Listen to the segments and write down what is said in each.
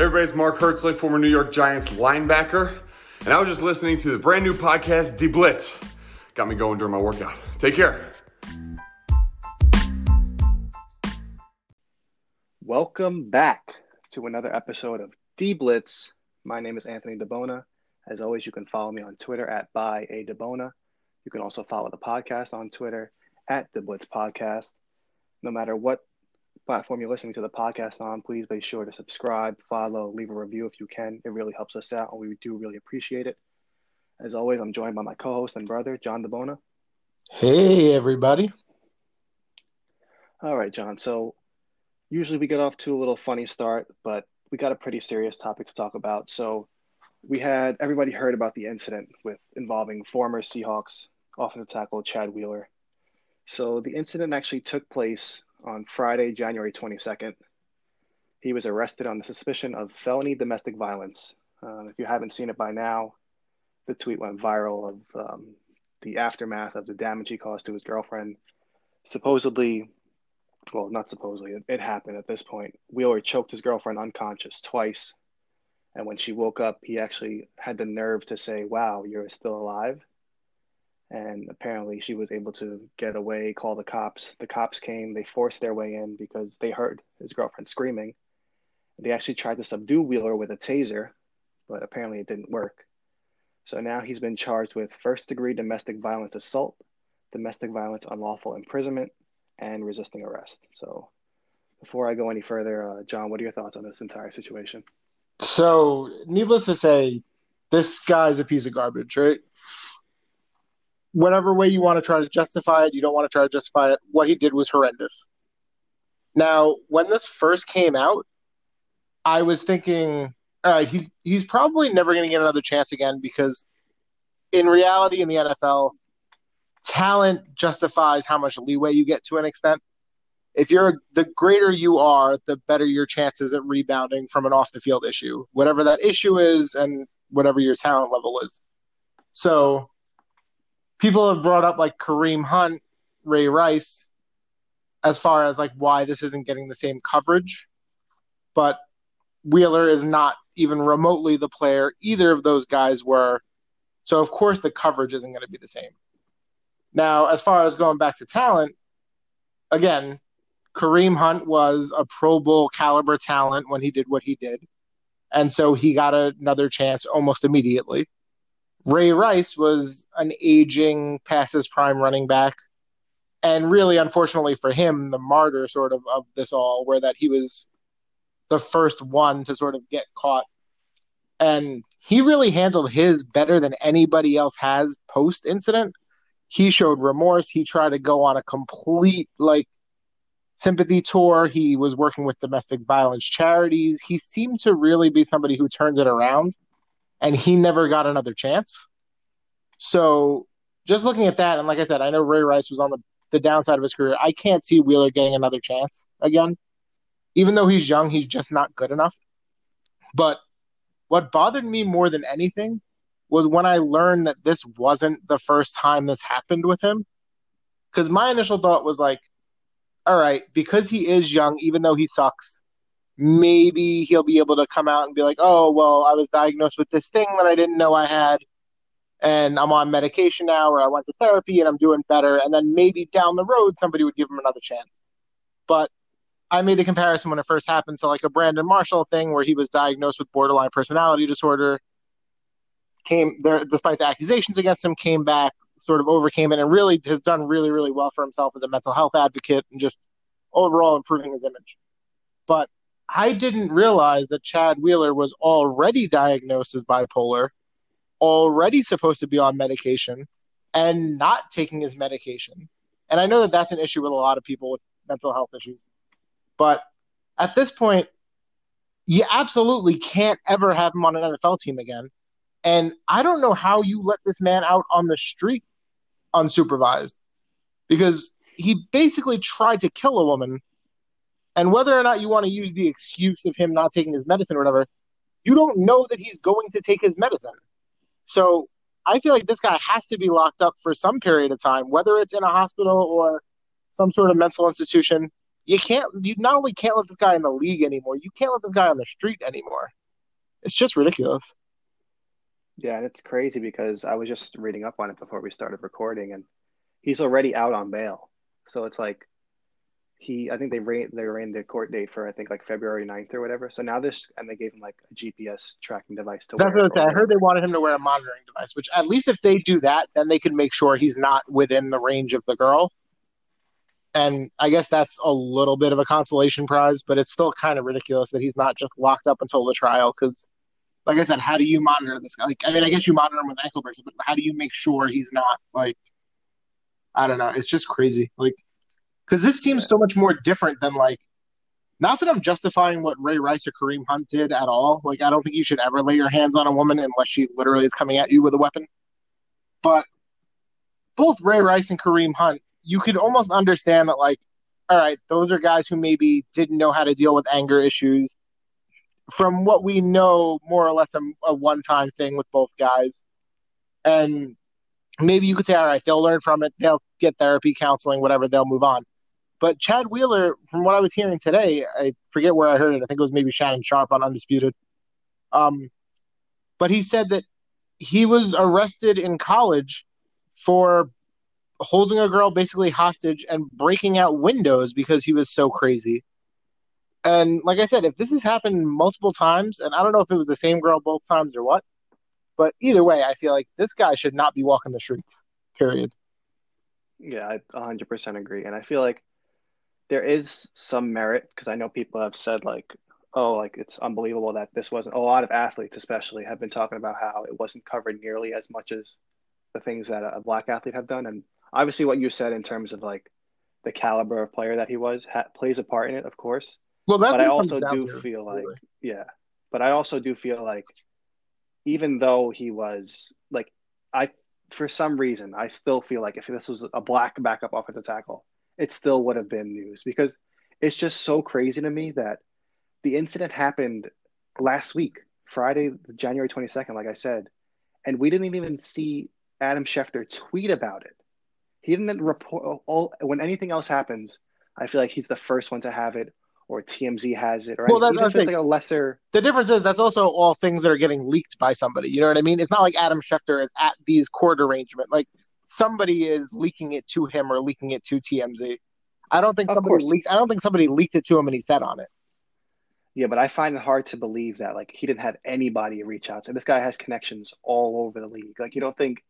Everybody's Mark Herzlich, former New York Giants linebacker, and I was just listening to the brand new podcast, D Blitz. Got me going during my workout. Take care. Welcome back to another episode of D Blitz. My name is Anthony DeBona. As always, you can follow me on Twitter at by a DeBona. You can also follow the podcast on Twitter at the Blitz Podcast. No matter what platform you're listening to the podcast on, please be sure to subscribe, follow, leave a review if you can. It really helps us out, and we do really appreciate it. As always, I'm joined by my co-host and brother, John DeBona. Hey, everybody. All right, John. So usually we get off to a little funny start, but we got a pretty serious topic to talk about. So we had everybody heard about the incident with involving former Seahawks offensive tackle Chad Wheeler. So the incident actually took place on Friday, January 22nd. He was arrested on the suspicion of felony domestic violence. Uh, if you haven't seen it by now, the tweet went viral of um, the aftermath of the damage he caused to his girlfriend. Supposedly, well, not supposedly, it, it happened at this point. Wheeler choked his girlfriend unconscious twice. And when she woke up, he actually had the nerve to say, Wow, you're still alive and apparently she was able to get away call the cops. The cops came they forced their way in because they heard his girlfriend screaming. They actually tried to subdue wheeler with a taser but apparently it didn't work. So now he's been charged with first degree domestic violence assault domestic violence unlawful imprisonment and resisting arrest. So before i go any further uh, john what are your thoughts on this entire situation? So needless to say this guy's a piece of garbage right whatever way you want to try to justify it, you don't want to try to justify it. What he did was horrendous. Now, when this first came out, I was thinking, all right, he's he's probably never going to get another chance again because, in reality, in the NFL, talent justifies how much leeway you get to an extent. If you're the greater you are, the better your chances at rebounding from an off the field issue, whatever that issue is, and whatever your talent level is. So people have brought up like Kareem Hunt, Ray Rice, as far as like why this isn't getting the same coverage. But Wheeler is not even remotely the player either of those guys were. So of course the coverage isn't going to be the same. Now, as far as going back to talent, again, Kareem Hunt was a Pro Bowl caliber talent when he did what he did. And so he got another chance almost immediately. Ray Rice was an aging past his prime running back. And really, unfortunately for him, the martyr sort of of this all, where that he was the first one to sort of get caught. And he really handled his better than anybody else has post incident. He showed remorse. He tried to go on a complete like sympathy tour. He was working with domestic violence charities. He seemed to really be somebody who turned it around and he never got another chance. So just looking at that, and like I said, I know Ray Rice was on the, the downside of his career. I can't see Wheeler getting another chance again. Even though he's young, he's just not good enough. But what bothered me more than anything was when I learned that this wasn't the first time this happened with him. Because my initial thought was like, all right, because he is young, even though he sucks, maybe he'll be able to come out and be like, oh, well, I was diagnosed with this thing that I didn't know I had, and I'm on medication now, or I went to therapy and I'm doing better. And then maybe down the road, somebody would give him another chance. But I made the comparison when it first happened to like a Brandon Marshall thing where he was diagnosed with borderline personality disorder. Came there, despite the accusations against him, came back, sort of overcame it, and really has done really, really well for himself as a mental health advocate and just overall improving his image. But I didn't realize that Chad Wheeler was already diagnosed as bipolar, already supposed to be on medication, and not taking his medication. And I know that that's an issue with a lot of people with mental health issues. But at this point, you absolutely can't ever have him on an NFL team again. And I don't know how you let this man out on the street unsupervised because he basically tried to kill a woman and whether or not you want to use the excuse of him not taking his medicine or whatever, you don't know that he's going to take his medicine. So I feel like this guy has to be locked up for some period of time, whether it's in a hospital or some sort of mental institution. you can't. You not only can't let this guy in the league anymore, you can't let this guy on the street anymore. It's just ridiculous. Yeah, and it's crazy because I was just reading up on it before we started recording, and he's already out on bail. So it's like he, I think they ran they ran the court date for I think like February 9th or whatever. So now this, and they gave him like a GPS tracking device to That's wear. what I said. I heard they wanted him to wear a monitoring device, which at least if they do that, then they can make sure he's not within the range of the girl. And I guess that's a little bit of a consolation prize, but it's still kind of ridiculous that he's not just locked up until the trial. Because, like I said, how do you monitor this guy? Like, I mean, I guess you monitor him with ankle bracelet, but how do you make sure he's not like? I don't know. It's just crazy. Like, because this seems so much more different than like. Not that I'm justifying what Ray Rice or Kareem Hunt did at all. Like, I don't think you should ever lay your hands on a woman unless she literally is coming at you with a weapon. But both Ray Rice and Kareem Hunt, you could almost understand that, like, all right, those are guys who maybe didn't know how to deal with anger issues. From what we know, more or less a, a one time thing with both guys. And maybe you could say, all right, they'll learn from it, they'll get therapy, counseling, whatever, they'll move on. But Chad Wheeler, from what I was hearing today, I forget where I heard it. I think it was maybe Shannon Sharpe on Undisputed. Um, but he said that he was arrested in college for holding a girl basically hostage and breaking out windows because he was so crazy. And like I said, if this has happened multiple times, and I don't know if it was the same girl both times or what, but either way, I feel like this guy should not be walking the streets. Period. Yeah, I 100% agree. And I feel like there is some merit because I know people have said, like, oh, like it's unbelievable that this wasn't. A lot of athletes, especially, have been talking about how it wasn't covered nearly as much as the things that a black athlete have done. And obviously, what you said in terms of like the caliber of player that he was ha- plays a part in it, of course. Well, that's but I what it comes also do to, feel like, really. yeah, but I also do feel like even though he was like, I, for some reason, I still feel like if this was a black backup offensive tackle, it still would have been news because it's just so crazy to me that the incident happened last week, Friday, January 22nd, like I said, and we didn't even see Adam Schefter tweet about it. He didn't report all when anything else happens. I feel like he's the first one to have it, or TMZ has it, or Well, that's what I'm it's like a lesser. The difference is that's also all things that are getting leaked by somebody. You know what I mean? It's not like Adam Schefter is at these court arrangement. Like somebody is leaking it to him or leaking it to TMZ. I don't think Of somebody course. leaked. I don't think somebody leaked it to him and he said on it. Yeah, but I find it hard to believe that like he didn't have anybody reach out to. This guy has connections all over the league. Like you don't think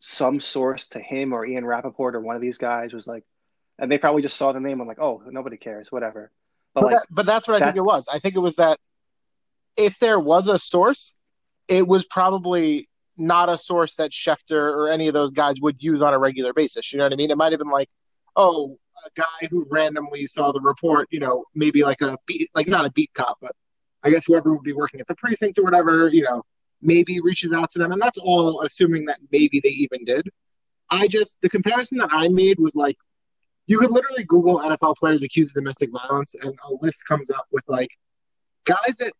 some source to him or Ian Rapoport or one of these guys was like, and they probably just saw the name and like, oh, nobody cares, whatever. But But, like, that, but that's what I think it was. I think it was that if there was a source, it was probably not a source that Schefter or any of those guys would use on a regular basis. You know what I mean? It might have been like, oh, a guy who randomly saw the report, you know, maybe like a beat, like not a beat cop, but I guess whoever would be working at the precinct or whatever, you know, maybe reaches out to them. And that's all assuming that maybe they even did. I just, the comparison that I made was like, you could literally Google NFL players accused of domestic violence, and a list comes up with like guys that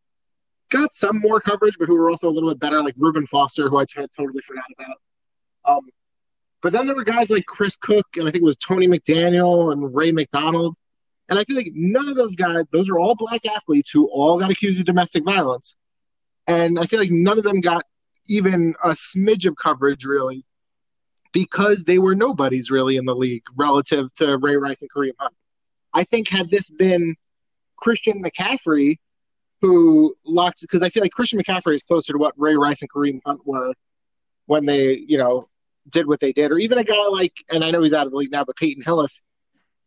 got some more coverage, but who were also a little bit better, like Reuben Foster, who I t- totally forgot about. Um, but then there were guys like Chris Cook, and I think it was Tony McDaniel and Ray McDonald. And I feel like none of those guys, those are all black athletes who all got accused of domestic violence. And I feel like none of them got even a smidge of coverage, really, because they were nobodies really in the league relative to Ray Rice and Kareem Hunt. I think had this been Christian McCaffrey, who locked, because I feel like Christian McCaffrey is closer to what Ray Rice and Kareem Hunt were when they, you know, did what they did, or even a guy like, and I know he's out of the league now, but Peyton Hillis.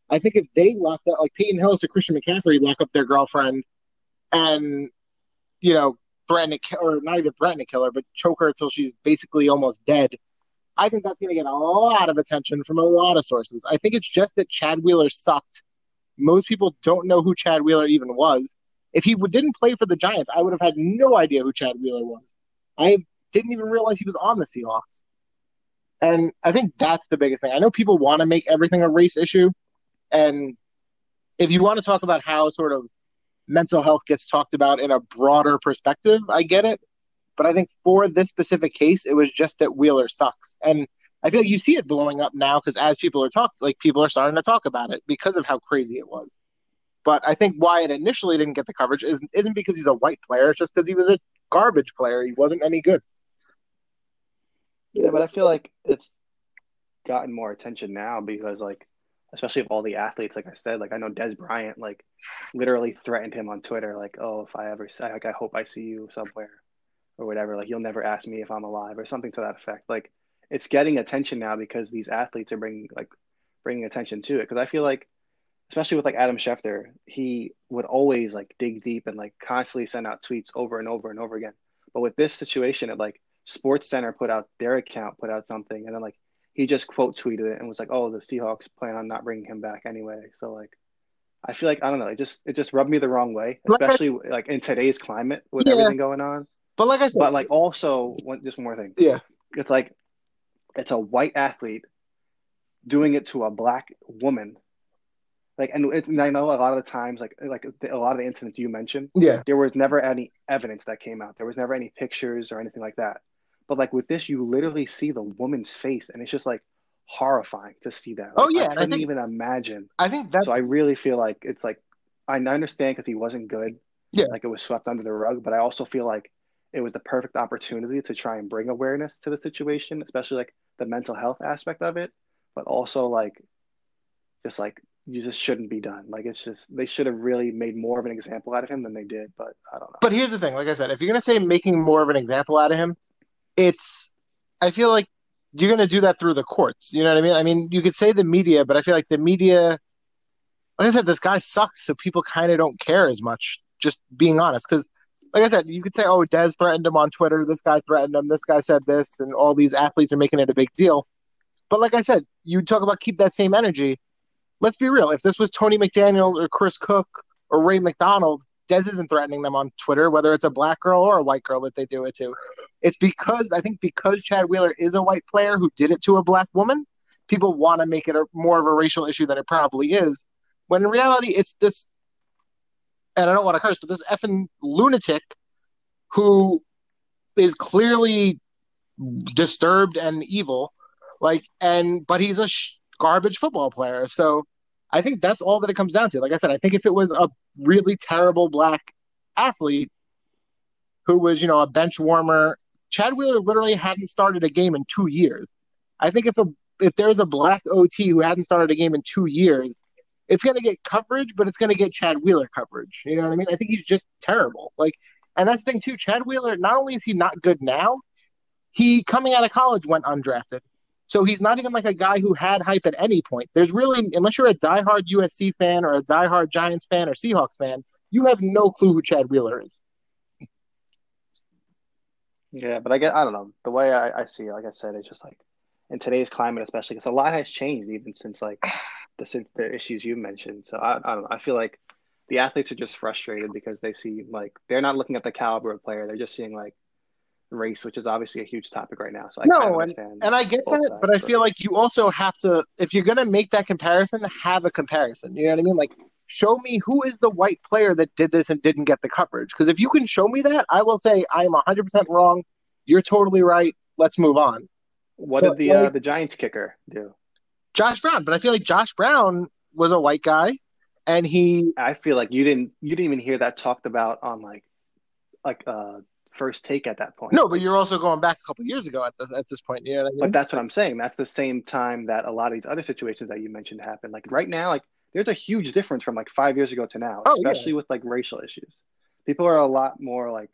I think if they locked up, like Peyton Hillis or Christian McCaffrey lock up their girlfriend and, you know, threaten to kill, or not even threaten to kill her, but choke her until she's basically almost dead. I think that's going to get a lot of attention from a lot of sources. I think it's just that Chad Wheeler sucked. Most people don't know who Chad Wheeler even was. If he didn't play for the Giants, I would have had no idea who Chad Wheeler was. I didn't even realize he was on the Seahawks. And I think that's the biggest thing. I know people want to make everything a race issue. And if you want to talk about how sort of mental health gets talked about in a broader perspective, I get it. But I think for this specific case, it was just that Wheeler sucks. And I feel like you see it blowing up now because as people are talking, like people are starting to talk about it because of how crazy it was. But I think why it initially didn't get the coverage isn't, isn't because he's a white player. It's just because he was a garbage player. He wasn't any good. Yeah, but I feel like it's gotten more attention now because, like, especially of all the athletes, like I said, like I know Dez Bryant, like, literally threatened him on Twitter, like, "Oh, if I ever, like, I hope I see you somewhere, or whatever. Like, you'll never ask me if I'm alive, or something to that effect." Like, it's getting attention now because these athletes are bringing, like, bringing attention to it. Because I feel like, especially with like Adam Schefter, he would always like dig deep and like constantly send out tweets over and over and over again. But with this situation, it like Sports Center put out their account, put out something, and then like he just quote tweeted it and was like, "Oh, the Seahawks plan on not bringing him back anyway." So like, I feel like I don't know, it just it just rubbed me the wrong way, especially like, like in today's climate with yeah. everything going on. But like I said, but like also one, just one more thing. Yeah, it's like it's a white athlete doing it to a black woman. Like, and, and I know a lot of the times, like, like a lot of the incidents you mentioned, yeah, there was never any evidence that came out. There was never any pictures or anything like that. But like with this, you literally see the woman's face, and it's just like horrifying to see that. Oh, like, oh yeah, I couldn't I think, even imagine. I think that. So I really feel like it's like I understand because he wasn't good. Yeah, like it was swept under the rug, but I also feel like it was the perfect opportunity to try and bring awareness to the situation, especially like the mental health aspect of it, but also like just like you just shouldn't be done. Like it's just they should have really made more of an example out of him than they did, but I don't know. But here's the thing, like I said, if you're gonna say making more of an example out of him, it's I feel like you're gonna do that through the courts. You know what I mean? I mean, you could say the media, but I feel like the media, like I said, this guy sucks, so people kind of don't care as much. Just being honest, because like I said, you could say, "Oh, Dez threatened him on Twitter. This guy threatened him. This guy said this," and all these athletes are making it a big deal. But like I said, you talk about keep that same energy. Let's be real. If this was Tony McDaniel or Chris Cook or Ray McDonald, Dez isn't threatening them on Twitter, whether it's a black girl or a white girl that they do it to. It's because I think because Chad Wheeler is a white player who did it to a black woman, people want to make it a, more of a racial issue than it probably is. When in reality, it's this, and I don't want to curse, but this effing lunatic who is clearly disturbed and evil, like, and but he's a sh- garbage football player. So I think that's all that it comes down to. Like I said, I think if it was a really terrible black athlete who was, you know, a bench warmer Chad Wheeler literally hadn't started a game in two years. I think if a if there's a black OT who hadn't started a game in two years, it's going to get coverage, but it's going to get Chad Wheeler coverage. You know what I mean? I think he's just terrible. Like, and that's the thing too. Chad Wheeler, not only is he not good now, he coming out of college went undrafted. So he's not even like a guy who had hype at any point. There's really, unless you're a diehard USC fan or a diehard Giants fan or Seahawks fan, you have no clue who Chad Wheeler is. Yeah, but I get I don't know the way I, I see it. Like I said, it's just like in today's climate, especially because a lot has changed even since like the since the issues you mentioned. So I I don't know. I feel like the athletes are just frustrated because they see like they're not looking at the caliber of player. They're just seeing like race, which is obviously a huge topic right now. So I no, and, and I get that, sides, but I feel like you also have to if you're gonna make that comparison, have a comparison. You know what I mean? Like show me who is the white player that did this and didn't get the coverage. Because if you can show me that, I will say I am 100% wrong. You're totally right. Let's move on. What but, did the like, uh, the Giants kicker do? Josh Brown, but I feel like Josh Brown was a white guy, and he. I feel like you didn't you didn't even hear that talked about on like like uh first take at that point. No, but you're also going back a couple years ago at, the, at this point. You know I mean? But that's what I'm saying. That's the same time that a lot of these other situations that you mentioned happen. Like right now, like there's a huge difference from like five years ago to now, oh, especially yeah. with like racial issues. People are a lot more like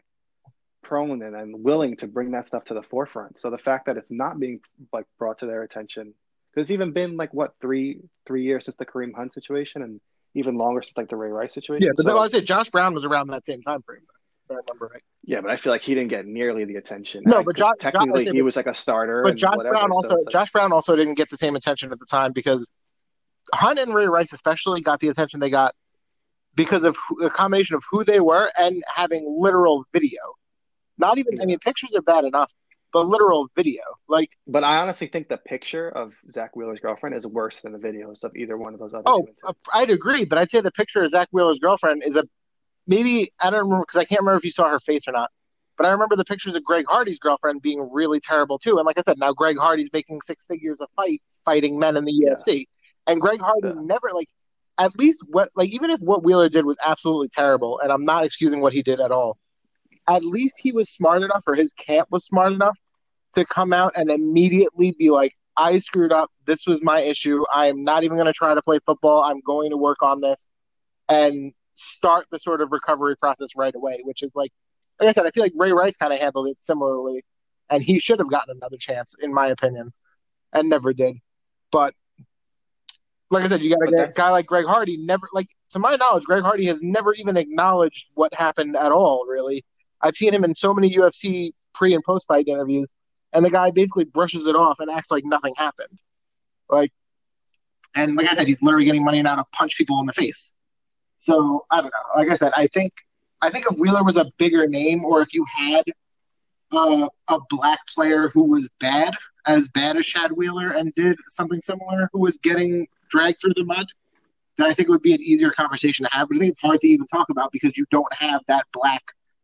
prone and, and willing to bring that stuff to the forefront. So the fact that it's not being like brought to their attention, because it's even been like what three three years since the Kareem Hunt situation, and even longer since like the Ray Rice situation. Yeah, but so, I said Josh Brown was around that same time frame. I remember right. Yeah, but I feel like he didn't get nearly the attention. No, but Josh, technically Josh, he was like a starter. But Josh whatever, Brown also so like, Josh Brown also didn't get the same attention at the time because Hunt and Ray Rice especially got the attention they got because of the combination of who they were and having literal video. Not even, yeah. I mean, pictures are bad enough, but literal video. Like, but I honestly think the picture of Zach Wheeler's girlfriend is worse than the videos of either one of those other. Oh, I'd agree, but I'd say the picture of Zach Wheeler's girlfriend is a maybe I don't remember because I can't remember if you saw her face or not. But I remember the pictures of Greg Hardy's girlfriend being really terrible too. And like I said, now Greg Hardy's making six figures a fight fighting men in the UFC. And Greg Hardy yeah. never like at least what like even if what Wheeler did was absolutely terrible, and I'm not excusing what he did at all, at least he was smart enough, or his camp was smart enough to come out and immediately be like, I screwed up. This was my issue. I am not even going to try to play football. I'm going to work on this and start the sort of recovery process right away, which is like, like I said, I feel like Ray Rice kind of handled it similarly, and he should have gotten another chance, in my opinion, and never did. But like I said, you got a guy like Greg Hardy. Never, like to my knowledge, Greg Hardy has never even acknowledged what happened at all. Really, I've seen him in so many UFC pre and post fight interviews, and the guy basically brushes it off and acts like nothing happened. Like, and like I said, he's literally getting money now to punch people in the face. So I don't know. Like I said, I think I think if Wheeler was a bigger name, or if you had uh, a black player who was bad, as bad as Chad Wheeler, and did something similar, who was getting dragged through the mud, then I think it would be an easier conversation to have. But I think it's hard to even talk about because you don't have that black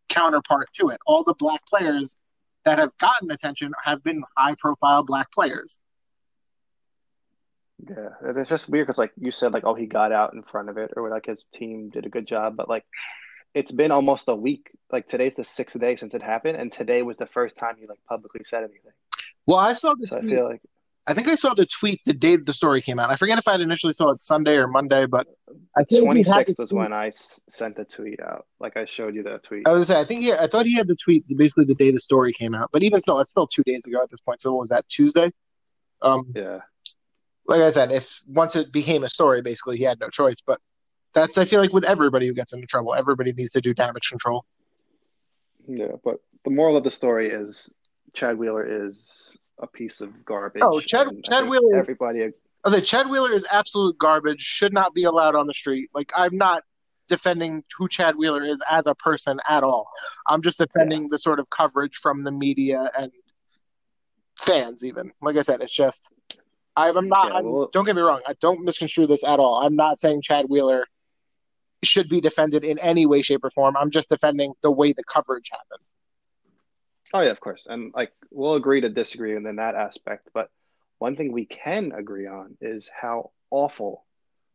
counterpart to it. All the black players that have gotten attention have been high profile black players. Yeah, it's just weird because, like you said, like oh, he got out in front of it, or like his team did a good job. But like, it's been almost a week. Like today's the sixth day since it happened, and today was the first time he like publicly said anything. Well, I saw the So tweet. I feel like I think I saw the tweet the day the story came out. I forget if I initially saw it Sunday or Monday, but I think he twenty had the sixth was when I sent the tweet out. Like I showed you that tweet. I was gonna say I think he, I thought he had the tweet basically the day the story came out. But even still, it's still two days ago at this point. So what was that Tuesday? Um, Yeah, like I said, if once it became a story, basically he had no choice. But that's I feel like with everybody who gets into trouble, everybody needs to do damage control. yeah. But the moral of the story is Chad Wheeler is a piece of garbage. Oh, Chad- and Chad Wheeler is- Everybody, I was like, Chad Wheeler is absolute garbage. Should not be allowed on the street. Like I'm not defending who Chad Wheeler is as a person at all. I'm just defending the sort of coverage from the media and fans. Even like I said, it's just I'm, I'm not. Yeah, I'm- don't get me wrong. I don't misconstrue this at all. I'm not saying Chad Wheeler should be defended in any way, shape, or form. I'm just defending the way the coverage happened. Oh yeah, of course. And like we'll agree to disagree in that aspect, but one thing we can agree on is how awful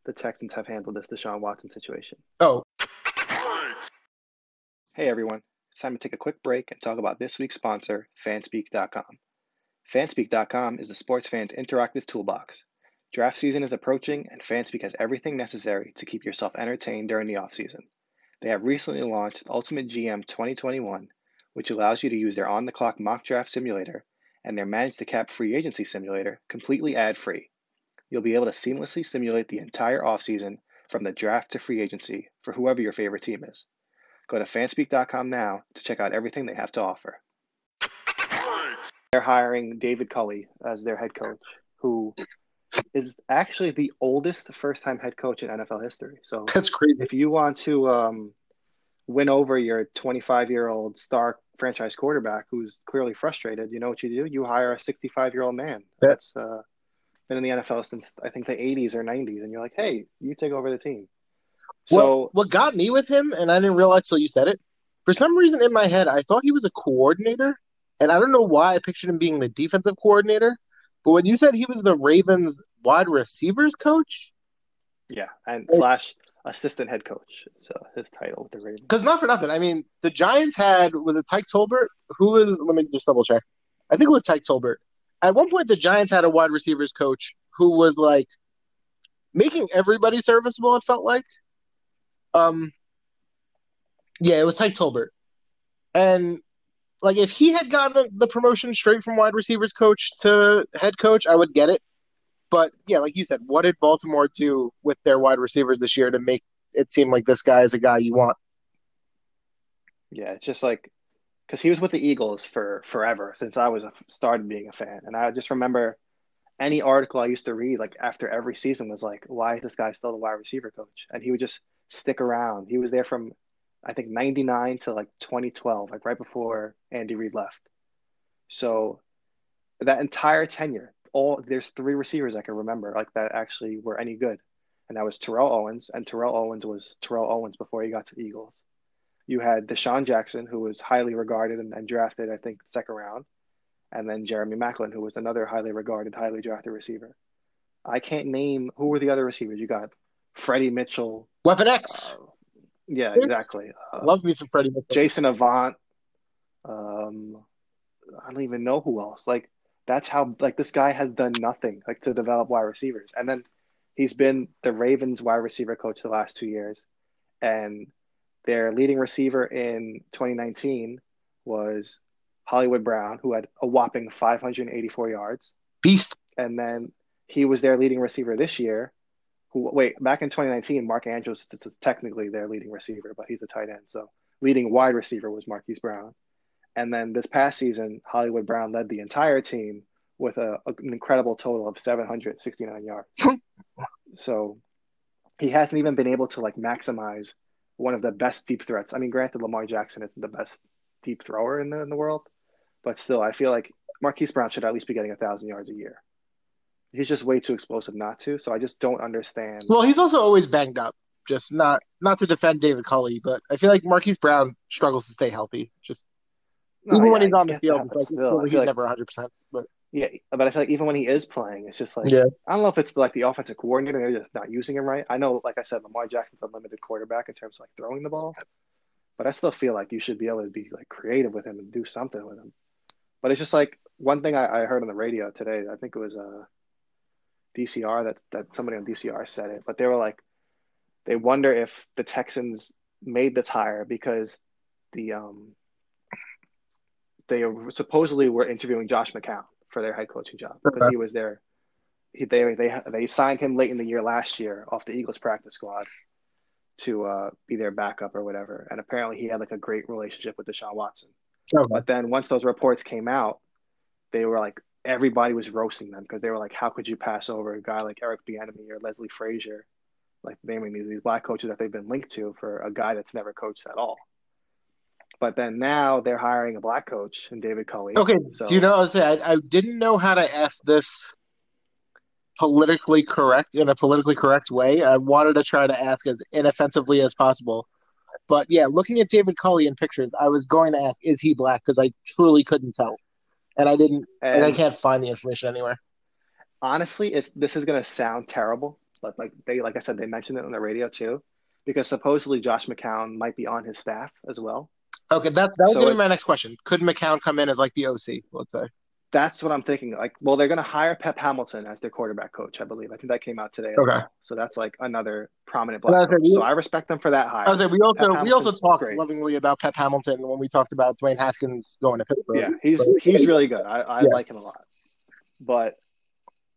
the Texans have handled this Deshaun Watson situation. Oh, Hey everyone, it's time to take a quick break and talk about this week's sponsor, Fanspeak.com. Fanspeak.com is the sports fans' interactive toolbox. Draft season is approaching, and Fanspeak has everything necessary to keep yourself entertained during the offseason. They have recently launched Ultimate GM 2021, which allows you to use their on the clock mock draft simulator and their Manage the Cap free agency simulator completely ad free. You'll be able to seamlessly simulate the entire offseason from the draft to free agency for whoever your favorite team is. Go to fanspeak.com now to check out everything they have to offer. They're hiring David Culley as their head coach, who is actually the oldest first time head coach in NFL history. So that's crazy. if you want to um, win over your 25 year old star franchise quarterback who's clearly frustrated, you know what you do? You hire a 65 year old man that's uh, been in the NFL since I think the 80s or 90s, and you're like, hey, you take over the team. So well, what got me with him, and I didn't realize till you said it. For some reason in my head, I thought he was a coordinator, and I don't know why I pictured him being the defensive coordinator. But when you said he was the Ravens wide receivers coach, yeah, and Oh. slash assistant head coach. So his title with the Ravens. because not for nothing, I mean, the Giants had was it Tyke Tolbert? Who was? Let me just double check. I think it was Tyke Tolbert. At one point, the Giants had a wide receivers coach who was like making everybody serviceable. It felt like, um, yeah, it was Tyke Tolbert, and like if he had gotten the, the promotion straight from wide receivers coach to head coach, I would get it. But yeah, like you said, what did Baltimore do with their wide receivers this year to make it seem like this guy is a guy you want? Yeah, it's just like because he was with the Eagles for forever since I was a, started being a fan, and I just remember any article I used to read like after every season was like, why is this guy still the wide receiver coach? And he would just stick around. He was there from I think '99 to like 2012, like right before Andy Reid left. So that entire tenure, all there's three receivers I can remember like that actually were any good, and that was Terrell Owens, and Terrell Owens was Terrell Owens before he got to the Eagles. You had DeSean Jackson, who was highly regarded and, and drafted, I think, second round, and then Jeremy Maclin, who was another highly regarded, highly drafted receiver. I can't name who were the other receivers. You got Freddie Mitchell. Weapon X. Uh, yeah, exactly. Uh, Love me some Freddie. Jason Avant. Um, I don't even know who else. Like that's how like this guy has done nothing like to develop wide receivers, and then he's been the Ravens wide receiver coach the last two years, and their leading receiver in 2019 was Hollywood Brown, who had a whopping 584 yards, Beast. and then he was their leading receiver this year. Who wait back in 2019, Mark Andrews is technically their leading receiver, but he's a tight end. So leading wide receiver was Marquise Brown. And then this past season, Hollywood Brown led the entire team with a, an incredible total of 769 yards. so he hasn't even been able to like maximize one of the best deep threats. I mean, granted, Lamar Jackson isn't the best deep thrower in the in the world, but still, I feel like Marquise Brown should at least be getting a thousand yards a year. He's just way too explosive not to. So I just don't understand. Well, he's also always banged up. Just not not to defend David Culley, but I feel like Marquise Brown struggles to stay healthy. Just No, even yeah, when he's on the field, that, it's like still, I he's like- never 100. percent But Yeah, but I feel like even when he is playing, it's just like Yeah. I don't know if it's like the offensive coordinator they're just not using him right. I know, like I said, Lamar Jackson's a limited quarterback in terms of like throwing the ball, but I still feel like you should be able to be like creative with him and do something with him. But it's just like one thing I, I heard on the radio today. I think it was uh, DCR that that somebody on DCR said it, but they were like, they wonder if the Texans made this hire because the um they supposedly were interviewing Josh McCown for their head coaching job because he was there. He, they they they signed him late in the year last year off the Eagles practice squad to uh, be their backup or whatever. And apparently he had like a great relationship with Deshaun Watson. okay. But then once those reports came out, they were like everybody was roasting them because they were like, how could you pass over a guy like Eric Bieniemy or Leslie Frazier, like naming these, these black coaches that they've been linked to for a guy that's never coached at all. But then now they're hiring a black coach and David Culley. Okay, So do you know? I was saying I, I didn't know how to ask this politically correct in a politically correct way. I wanted to try to ask as inoffensively as possible. But yeah, looking at David Culley in pictures, I was going to ask, is he black? Because I truly couldn't tell, and I didn't. And I can't find the information anywhere. honestly, if this is gonna sound terrible, but like they like I said, they mentioned it on the radio too, because supposedly Josh McCown might be on his staff as well. Okay, that's that was So gonna be it- my next question. Could McCown come in as like the OC? Let's say. That's what I'm thinking. Like, well, they're gonna hire Pep Hamilton as their quarterback coach, I believe. I think that came out today. Okay. well. So that's like another prominent black coach. So I respect them for that hire. I was like, we also Pep we also talked great. lovingly about Pep Hamilton when we talked about Dwayne Haskins going to Pittsburgh. Yeah, he's he's really good. I, I Yeah. like him a lot. But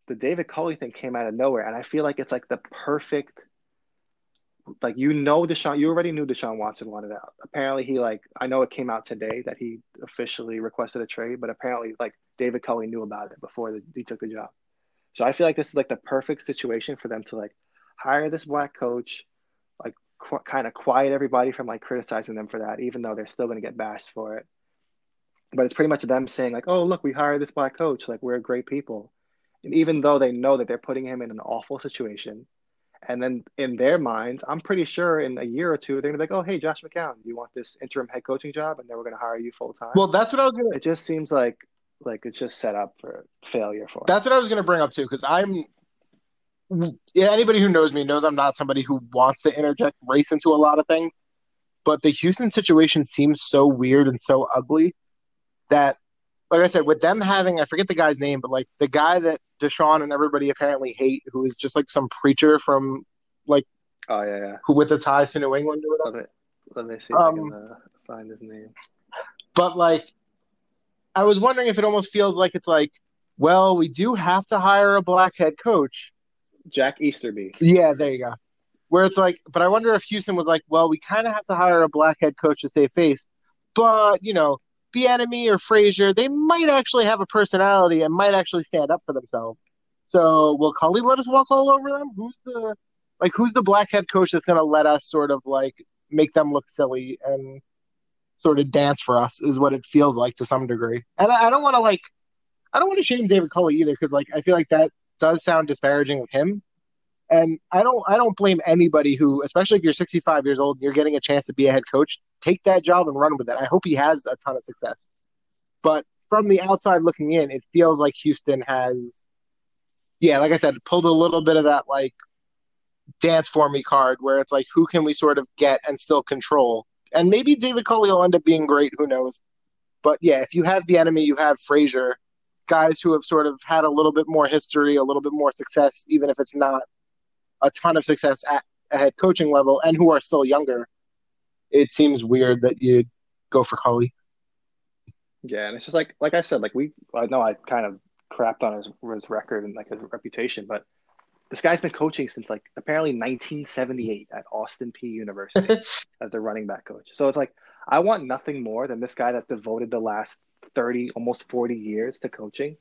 the David Culley thing came out of nowhere, and I feel like it's like the perfect. Like you know, Deshaun, you already knew Deshaun Watson wanted out. Apparently, he like I know it came out today that he officially requested a trade, but apparently, like David Culley knew about it before the, he took the job. So I feel like this is like the perfect situation for them to like hire this black coach, like qu- kind of quiet everybody from like criticizing them for that, even though they're still going to get bashed for it but it's pretty much them saying like, "Oh, look, we hired this black coach. Like, we're great people," and even though they know that they're putting him in an awful situation, and then in their minds, I'm pretty sure in a year or two they're gonna be like, "Oh, hey, Josh McCown, you want this interim head coaching job?" And then we're gonna hire you full time. Well, that's what I was gonna. it just seems like like it's just set up for failure for. That's what I was going to bring up too, because I'm. Yeah, anybody who knows me knows I'm not somebody who wants to interject race into a lot of things, but the Houston situation seems so weird and so ugly that, like I said, with them having I forget the guy's name, but like the guy that Deshaun and everybody apparently hate, who is just like some preacher from like oh yeah, yeah. who with the ties to New England or whatever. Let me let me see if I Um, can uh, find his name. But like, I was wondering if it almost feels like it's like, well, we do have to hire a black head coach. Jack Easterby. Yeah, there you go. Where it's like, but I wonder if Houston was like, well, we kind of have to hire a black head coach to save face, but you know, Bieniemy or Frazier, they might actually have a personality and might actually stand up for themselves. So will Culley let us walk all over them? Who's the like who's the black head coach that's going to let us sort of like make them look silly and sort of dance for us is what it feels like to some degree. And I, I don't want to like I don't want to shame David Culley either because like I feel like that does sound disparaging of him. And I don't I don't blame anybody who, especially if you're 65 years old and you're getting a chance to be a head coach, take that job and run with it. I hope he has a ton of success. But from the outside looking in, it feels like Houston has yeah, like I said, pulled a little bit of that like dance for me card where it's like who can we sort of get and still control. And maybe David Culley will end up being great, who knows. But yeah, if you have Bieniemy, you have Frazier, guys who have sort of had a little bit more history, a little bit more success, even if it's not a ton of success at a head coaching level, and who are still younger. It seems weird that you'd go for Culley. Yeah, and it's just like like I said, like we I know I kind of crapped on his his record and like his reputation, but this guy's been coaching since like apparently 1978 at Austin Peay University as the running back coach. So it's like I want nothing more than this guy that devoted the last 30, almost 40 years to coaching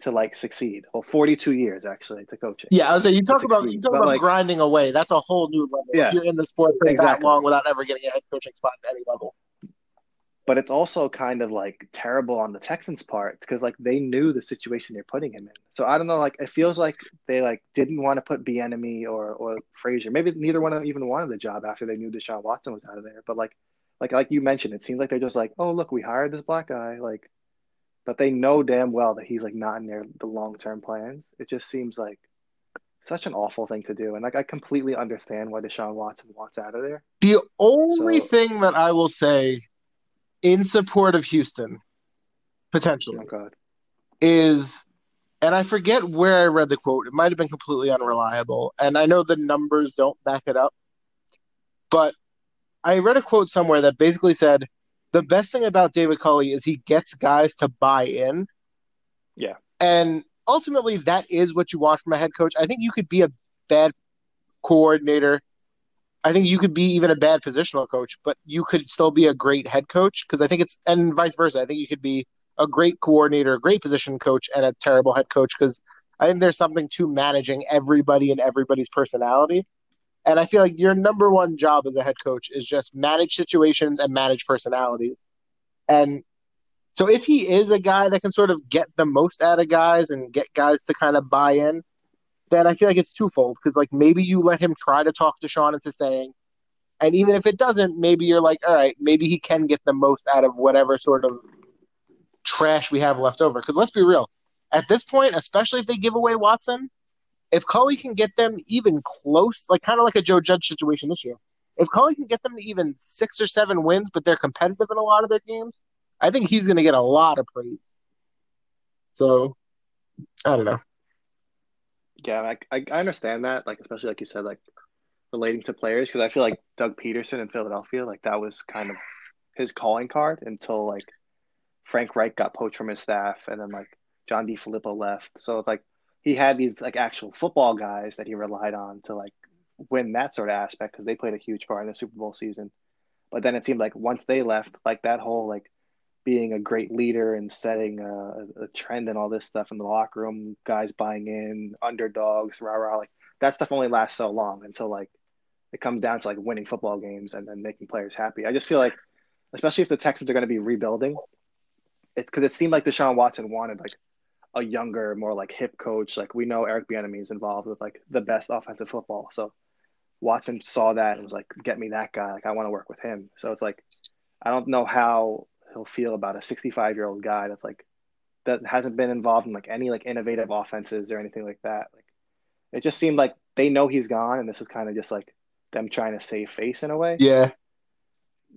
to like succeed. Well, 42 years actually to coaching. Yeah, I was saying you talk about you talk about like, grinding away. That's a whole new level. Yeah, if you're in the sport for exactly. that long without ever getting a head coaching spot at any level but it's also kind of like terrible on the Texans' part because like they knew the situation they're putting him in. So I don't know, like it feels like they like didn't want to put Bieniemy or or Frazier. Maybe neither one of them even wanted the job after they knew Deshaun Watson was out of there. But like like like you mentioned, it seems like they're just like, oh look, we hired this black guy, like, but they know damn well that he's like not in their the long term plans. It just seems like such an awful thing to do, and like I completely understand why Deshaun Watson wants out of there. The only so, thing that I will say in support of Houston, potentially, oh is, and I forget where I read the quote. It might have been completely unreliable, and I know the numbers don't back it up, but I read a quote somewhere that basically said the best thing about David Culley is he gets guys to buy in. Yeah. And ultimately, that is what you want from a head coach. I think you could be a bad coordinator I think you could be even a bad positional coach, but you could still be a great head coach because I think it's and vice versa. I think you could be a great coordinator, a great position coach, and a terrible head coach because I think there's something to managing everybody and everybody's personality. And I feel like your number one job as a head coach is just manage situations and manage personalities. And so if he is a guy that can sort of get the most out of guys and get guys to kind of buy in, then I feel like it's twofold because like maybe you let him try to talk Deshaun into staying, and even if it doesn't, maybe you're like, all right, maybe he can get the most out of whatever sort of trash we have left over. Because let's be real, at this point, especially if they give away Watson, if Culley can get them even close, like kind of like a Joe Judge situation this year, if Culley can get them to even six or seven wins, but they're competitive in a lot of their games, I think he's going to get a lot of praise. So, I don't know. Yeah, I, I understand that, like especially like you said, like relating to players, because I feel like Doug Pederson in Philadelphia, like that was kind of his calling card until like Frank Reich got poached from his staff, and then like John DeFilippo left. So it's like he had these like actual football guys that he relied on to like win that sort of aspect because they played a huge part in the Super Bowl season. But then it seemed like once they left, like that whole like being a great leader and setting a, a, trend and all this stuff in the locker room, guys buying in, underdogs, rah rah. Like that stuff only lasts so long until like it comes down to like winning football games and then making players happy. I just feel like, especially if the Texans are going to be rebuilding, it's because it seemed like Deshaun Watson wanted like a younger, more like hip coach. Like we know Eric Bieniemy is involved with like the best offensive football, so Watson saw that and was like, "Get me that guy. Like I want to work with him." So it's like I don't know how he'll feel about a 65 year old guy that's like that hasn't been involved in like any like innovative offenses or anything like that. Like it just seemed like they know he's gone, and this was kind of just like them trying to save face in a way. Yeah.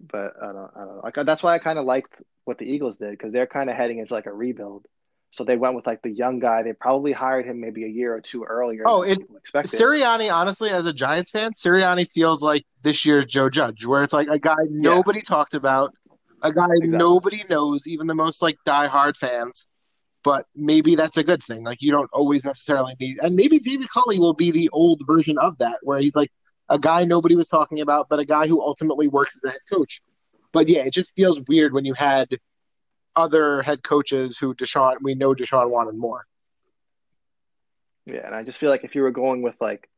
But I don't, I don't know. Like that's why I kind of liked what the Eagles did because they're kind of heading into like a rebuild. So they went with like the young guy. They probably hired him maybe a year or two earlier. Oh, it expected. Sirianni, honestly, as a Giants fan, Sirianni feels like this year's Joe Judge, where it's like a guy nobody yeah. talked about, a guy exactly. nobody knows, even the most like diehard fans. But maybe that's a good thing. Like you don't always necessarily need, and maybe David Culley will be the old version of that, where he's like a guy nobody was talking about, but a guy who ultimately works as a head coach. But yeah, it just feels weird when you had other head coaches who Deshaun, we know Deshaun wanted more. Yeah, and I just feel like if you were going with like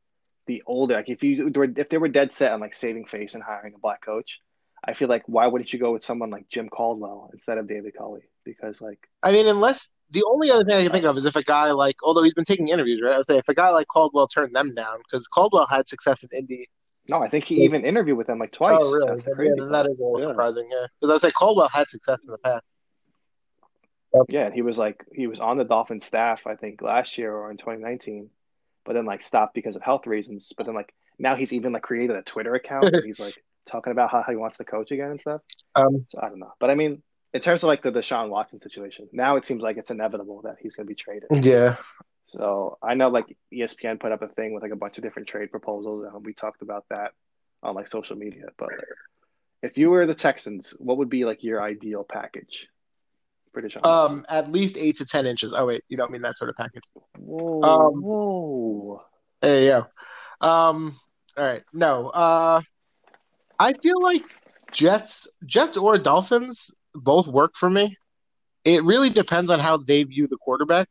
the older, like if you if they were dead set on like saving face and hiring a black coach, I feel like why wouldn't you go with someone like Jim Caldwell instead of David Culley? Because like I mean, unless the only other thing I can think of is if a guy like, although he's been taking interviews, right? I would say if a guy like Caldwell turned them down because Caldwell had success in Indy. No, I think he so, even interviewed with them like twice. Oh, really? That's yeah, that is a little yeah. surprising. Yeah, because I was like Caldwell had success in the past. Yep. Yeah, and he was like he was on the Dolphins staff I think last year or in 2019, but then like stopped because of health reasons. But then like now he's even like created a Twitter account. and he's like talking about how he wants to coach again and stuff. Um, So I don't know, but I mean, in terms of like the Deshaun Watson situation, now it seems like it's inevitable that he's going to be traded. yeah. So I know like ESPN put up a thing with like a bunch of different trade proposals, and we talked about that on like social media. But if you were the Texans, what would be like your ideal package Um, at least eight to ten inches. Oh wait, you don't mean that sort of package. whoa, um, whoa. You go. Um, all right. No. Uh, I feel like Jets, Jets or Dolphins both work for me. It really depends on how they view the quarterback.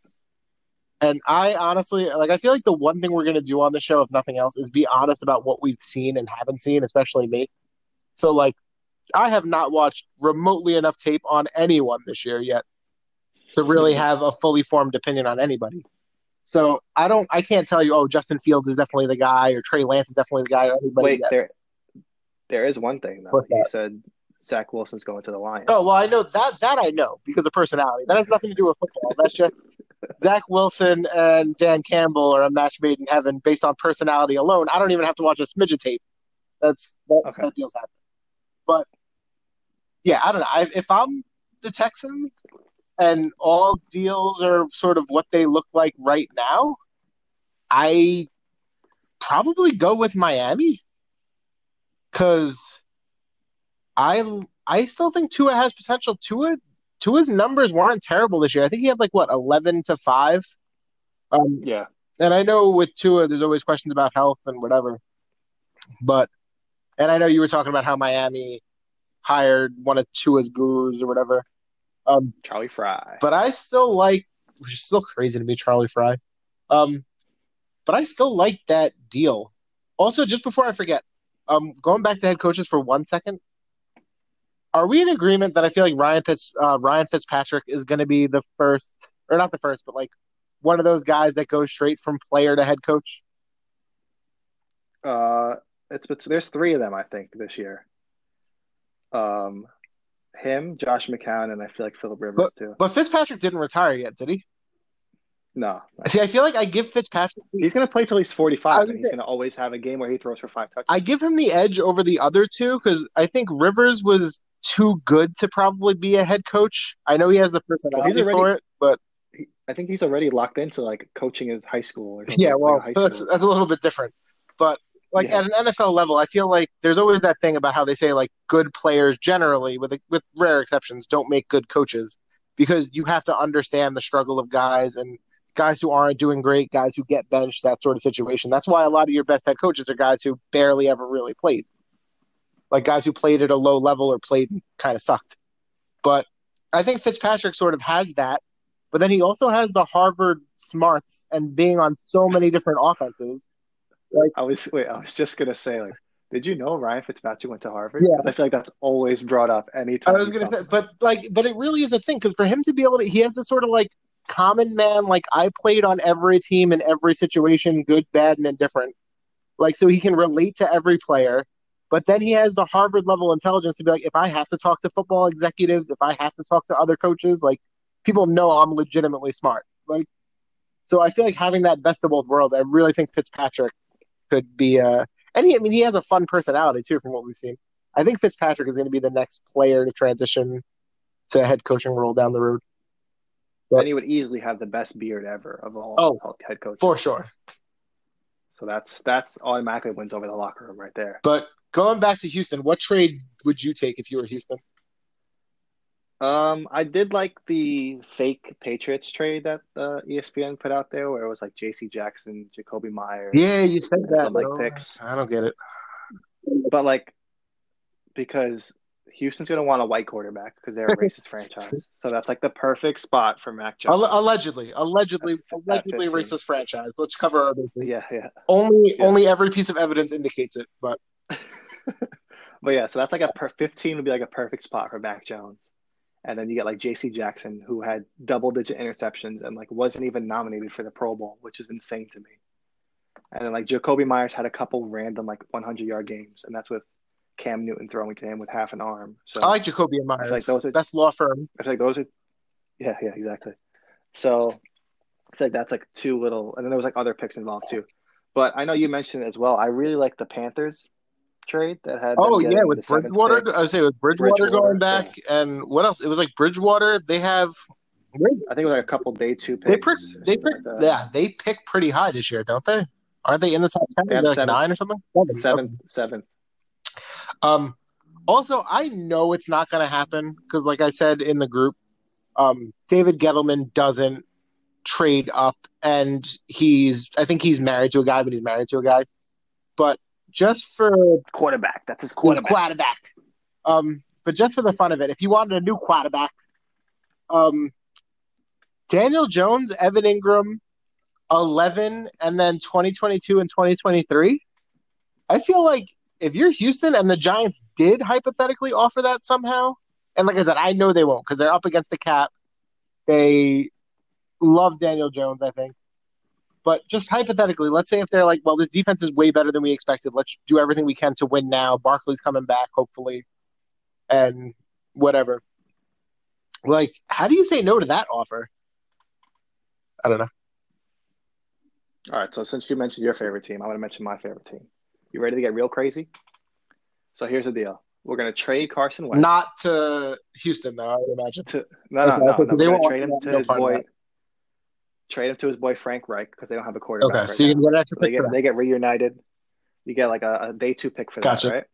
And I honestly, like, I feel like the one thing we're going to do on the show, if nothing else, is be honest about what we've seen and haven't seen, especially me. So, like, I have not watched remotely enough tape on anyone this year yet to really mm-hmm. have a fully formed opinion on anybody. So I don't, I can't tell you, oh, Justin Fields is definitely the guy, or Trey Lance is definitely the guy, or anybody. Wait, yet. there, there is one thing though. That? said Zach Wilson's going to the Lions. Oh well, I know that that I know because of personality. That has nothing to do with football. That's just Zach Wilson and Dan Campbell are a match made in heaven based on personality alone. I don't even have to watch a smidge of tape. That's that, Okay. that deal's happening. But yeah, I don't know. I, if I'm the Texans and all deals are sort of what they look like right now, I probably go with Miami because I I still think Tua has potential. Tua Tua's numbers weren't terrible this year. I think he had like what eleven to five. Um, Yeah, and I know with Tua, there's always questions about health and whatever. But and I know you were talking about how Miami hired one of Tua's gurus or whatever. Um, Charlie Frye. but I still like, which is still crazy to me, Charlie Frye. Um, but I still like that deal. Also, just before I forget, um, going back to head coaches for one second, are we in agreement that I feel like Ryan Fitz, uh, Ryan Fitzpatrick is going to be the first, or not the first, but like one of those guys that goes straight from player to head coach? Uh, it's there's three of them I think this year. Um, him, Josh McCown, and I feel like Philip Rivers too. But Fitzpatrick didn't retire yet, did he? No, See, I feel like I give Fitzpatrick the he's gonna play till he's 45, and he's gonna always have a game where he throws for five touchdowns. I give him the edge over the other two because I think Rivers was too good to probably be a head coach. I know he has the personality already- for it, but He- I think he's already locked into like coaching his high school. Or yeah, well, that's, that's a little bit different. But like Yeah. at an NFL level, I feel like there's always that thing about how they say like good players generally, with with rare exceptions, don't make good coaches because you have to understand the struggle of guys and guys who aren't doing great, guys who get benched, that sort of situation. That's why a lot of your best head coaches are guys who barely ever really played, like guys who played at a low level or played and kind of sucked. But I think Fitzpatrick sort of has that, but then he also has the Harvard smarts and being on so many different offenses. I was wait, I was just gonna say like, did you know Ryan Fitzpatrick went to Harvard? Yeah. I feel like that's always brought up anytime. I was gonna say, but like, but it really is a thing because for him to be able to, he has this sort of like common man. Like I played on every team in every situation, good, bad, and indifferent. Like so, he can relate to every player. But then he has the Harvard level intelligence to be like, if I have to talk to football executives, if I have to talk to other coaches, like people know I'm legitimately smart. Like, so I feel like having that best of both worlds, I really think Fitzpatrick could be. a. and he, I mean, he has a fun personality too, from what we've seen. I think Fitzpatrick is going to be the next player to transition to head coaching role down the road. and he would easily have the best beard ever of all Oh, head coaches. For sure. So that's that's automatically wins over the locker room right there. But going back to Houston, what trade would you take if you were Houston? Um, I did like the fake Patriots trade that uh, ESPN put out there, where it was like J.C. Jackson, Jakobi Meyers, Yeah, you said that. like picks. I don't get it. But like, because Houston's gonna want a white quarterback because they're a racist franchise, so that's like the perfect spot for Mac Jones. Alle- allegedly, allegedly, allegedly 15. racist franchise. Let's cover our bases. Yeah, yeah. Only, Yeah. only every piece of evidence indicates it. But but yeah, so that's like a per 15 would be like a perfect spot for Mac Jones. And then you get like JC Jackson, who had double digit interceptions and like wasn't even nominated for the Pro Bowl, which is insane to me. And then like Jakobi Meyers had a couple random like 100 yard games, and that's with Cam Newton throwing to him with half an arm. So I like Jakobi and I Meyers. feel like those are Best law firm. I feel like those are, yeah, yeah, exactly. So I feel like that's like two little, and then there was like other picks involved too. But I know you mentioned it as well. I really like the Panthers trade that had. Oh yeah, with Bridgewater, pick. I would say with Bridgewater, Bridgewater, going back, and what else? It was like Bridgewater. They have I think it was like a couple day two they picks. pick, or they something pick, like yeah, they pick pretty high this year, don't they? Aren't they in the top ten? They have like seven- nine or something. Seventh, seventh. Um, also, I know it's not going to happen because, like I said in the group, um, David Gettleman doesn't trade up, and he's I think he's married to a guy, but he's married to a guy. But just for Quarterback. That's his quarterback, quarterback. um, but just for the fun of it, if you wanted a new quarterback, um, Daniel Jones, Evan Engram, eleven, and then twenty twenty two and twenty twenty three. I feel like if you're Houston and the Giants did hypothetically offer that somehow, and like I said, I know they won't because they're up against the cap. They love Daniel Jones, I think. But just hypothetically, let's say if they're like, well, this defense is way better than we expected. Let's do everything we can to win now. Barkley's coming back, hopefully, and whatever. Like, how do you say no to that offer? I don't know. All right. So since you mentioned your favorite team, I'm going to mention my favorite team. You ready to get real crazy? So here's the deal. We're going to trade Carson Wentz. Not to Houston, though. I would imagine. to no no Okay, no, no. they won't trade him to no his boy. Trade him to his boy Frank Reich because they don't have a quarterback. Okay, right so you now. get an extra So they get they get reunited. You get like a, a day two pick for Gotcha. that, right?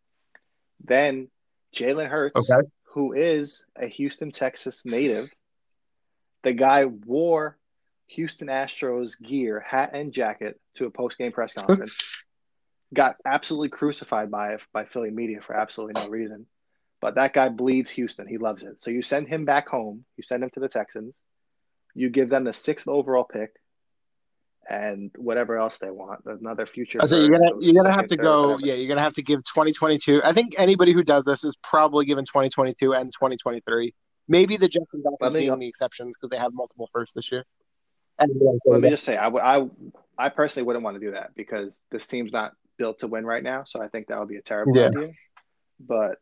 Then Jalen Hurts, Okay. who is a Houston, Texas native, the guy wore Houston Astros gear, hat and jacket to a post game press conference. got absolutely crucified by it by Philly media for absolutely no reason. But that guy bleeds Houston. He loves it. So you send him back home. You send him to the Texans. You give them the sixth overall pick and whatever else they want. Another future. I say you're gonna you're gonna have to go. Yeah, you're gonna have to give 2022. I think anybody who does this is probably given 2022 and 2023. Maybe the Jets and Dolphins being the exceptions because they have multiple firsts this year. And Let me just say, I would, I, I personally wouldn't want to do that because this team's not built to win right now. So I think that would be a terrible Yeah. idea. But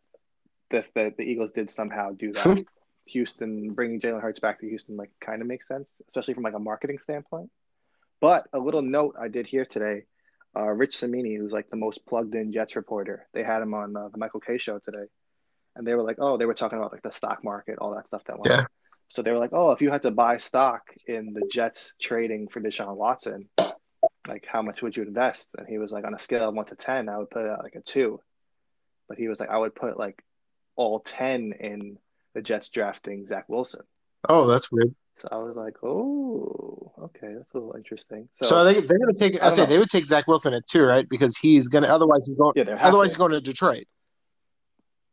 the, the the Eagles did somehow do that. Houston bringing Jalen Hurts back to Houston like kind of makes sense, especially from like a marketing standpoint. But a little note I did hear today, uh, Rich Cimini, who's like the most plugged in Jets reporter, they had him on uh, the Michael Kay show today, and they were like, oh, they were talking about like the stock market, all that stuff that went. Yeah. on. So they were like, oh, if you had to buy stock in the Jets trading for Deshaun Watson, like how much would you invest? And he was like, on a scale of one to ten, I would put it at like a two. But he was like, I would put like all ten in the Jets drafting Zach Wilson. oh, that's weird. So I was like, oh, okay, that's a little interesting. So, So, they they're gonna take. I I say know. they would take Zach Wilson at two, right? Because he's gonna. Otherwise, he's going. yeah, Otherwise, he's going to Detroit.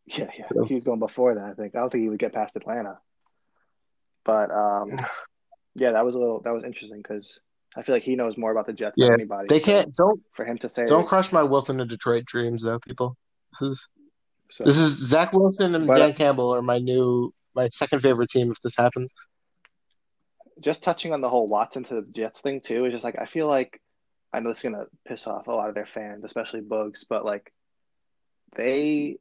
Yeah, yeah. So- He was going before that, I think. I don't think he would get past Atlanta. But um, yeah, that was a little that was interesting because I feel like he knows more about the Jets Yeah, than anybody. They So can't. Don't for him to say don't crush my Wilson to Detroit dreams, though, people. This is so, this is Zach Wilson and But- Dan Campbell are my new my second favorite team if this happens. just touching on the whole Watson to the Jets thing too, is just like I feel like I know it's gonna piss off a lot of their fans, especially Bugs, but like they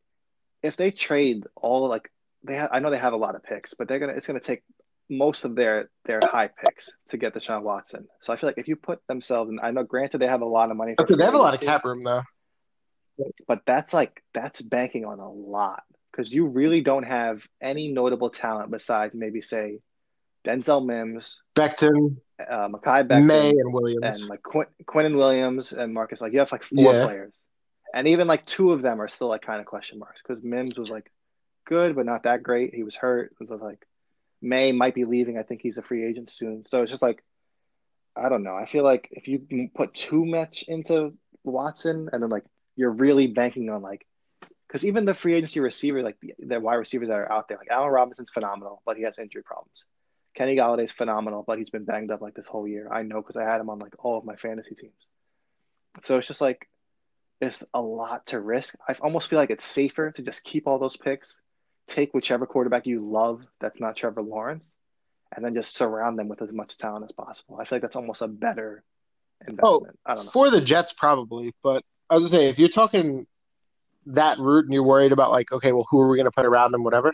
if they trade all like they ha- I know they have a lot of picks, but they're gonna it's gonna take most of their their high picks to get the Deshaun Watson. So I feel like if you put themselves and I know granted they have a lot of money. For they have a lot of cap room though. But that's like that's banking on a lot because you really don't have any notable talent besides maybe say Denzel Mims, Becton, uh, Mekhi Becton, May, and Williams. and like Quin- Quinnen Williams and Marcus. Like you have like four Yeah. players, and even like two of them are still like kind of question marks because Mims was like good but not that great. He was hurt. It was like May might be leaving. I think he's a free agent soon. So it's just like I don't know. I feel like if you put too much into Watson and then like you're really banking on like because even the free agency receiver, like the, the wide receivers that are out there, like Allen Robinson's phenomenal, but he has injury problems. Kenny Golladay's phenomenal, but he's been banged up like this whole year. I know because I had him on like all of my fantasy teams. So it's just like it's a lot to risk. I almost feel like it's safer to just keep all those picks, take whichever quarterback you love that's not Trevor Lawrence, and then just surround them with as much talent as possible. I feel like that's almost a better investment. Oh, I don't know. For the Jets, probably. But I was gonna say, if you're talking that route and you're worried about like, okay, well, who are we gonna put around him, whatever.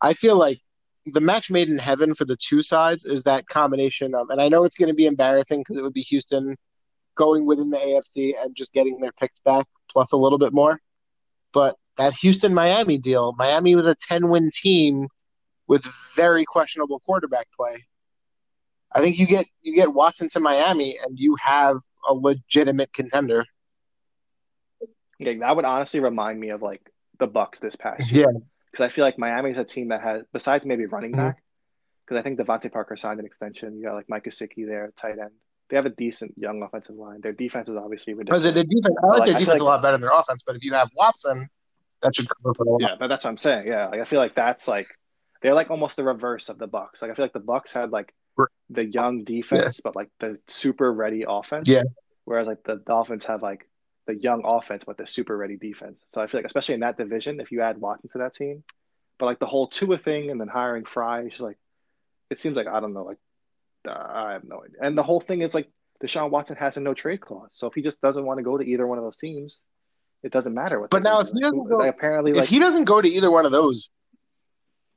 I feel like the match made in heaven for the two sides is that combination of, and I know it's gonna be embarrassing because it would be Houston going within the AFC and just getting their picks back plus a little bit more. But that Houston Miami deal, Miami was a 10 win team with very questionable quarterback play. I think you get you get Watson to Miami and you have a legitimate contender. Yeah, that would honestly remind me of like the Bucks this past year. Yeah. Because I feel like Miami's a team that has, besides maybe running Mhm. back, because I think DeVante Parker signed an extension. You got like Mike Gesicki there, tight end. They have a decent young offensive line. Their defense is obviously ridiculous. their defense, I like Like, their defense like- a lot better than their offense. But if you have Watson, that should cover for a lot. Yeah, but that's what I'm saying. Yeah, like I feel like that's like they're like almost the reverse of the Bucks. Like I feel like the Bucks had like the young defense, but like the super ready offense. Yeah. Whereas like the Dolphins have like the young offense, but the super ready defense. So I feel like especially in that division, if you add Watson to that team, but like the whole Tua thing and then hiring Frye, it's just like it seems like I don't know, like uh, I have no idea. And the whole thing is like Deshaun Watson has a no trade clause, so if he just doesn't want to go to either one of those teams, it doesn't matter what. But now if he doesn't go- like, apparently If like he doesn't go to either one of those,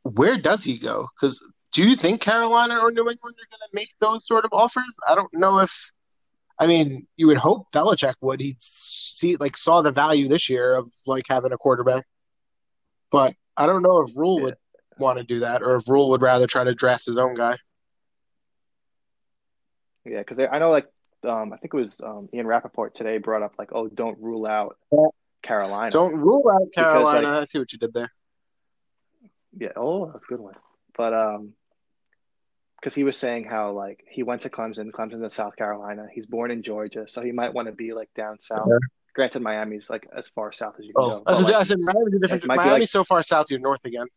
where does he go? Because do you think Carolina or New England are going to make those sort of offers? I don't know if. I mean, you would hope Belichick would. He'd see like saw the value this year of like having a quarterback, but I don't know if Rhule Yeah. would want to do that or if Rhule would rather try to draft his own guy. Yeah, because I know like um, I think it was um, Ian Rapoport today brought up like, oh, don't rule out Carolina. Don't rule out Because, Carolina. like- I see what you did there. Yeah. Oh, that's a good one. But um, because he was saying how like he went to Clemson, Clemson's in South Carolina. He's born in Georgia, so he might want to be like down south. Yeah. Granted, Miami's like as far south as you can Oh, go. I But, said, like, I said Miami's a different. Miami's like- so far south, you're north again.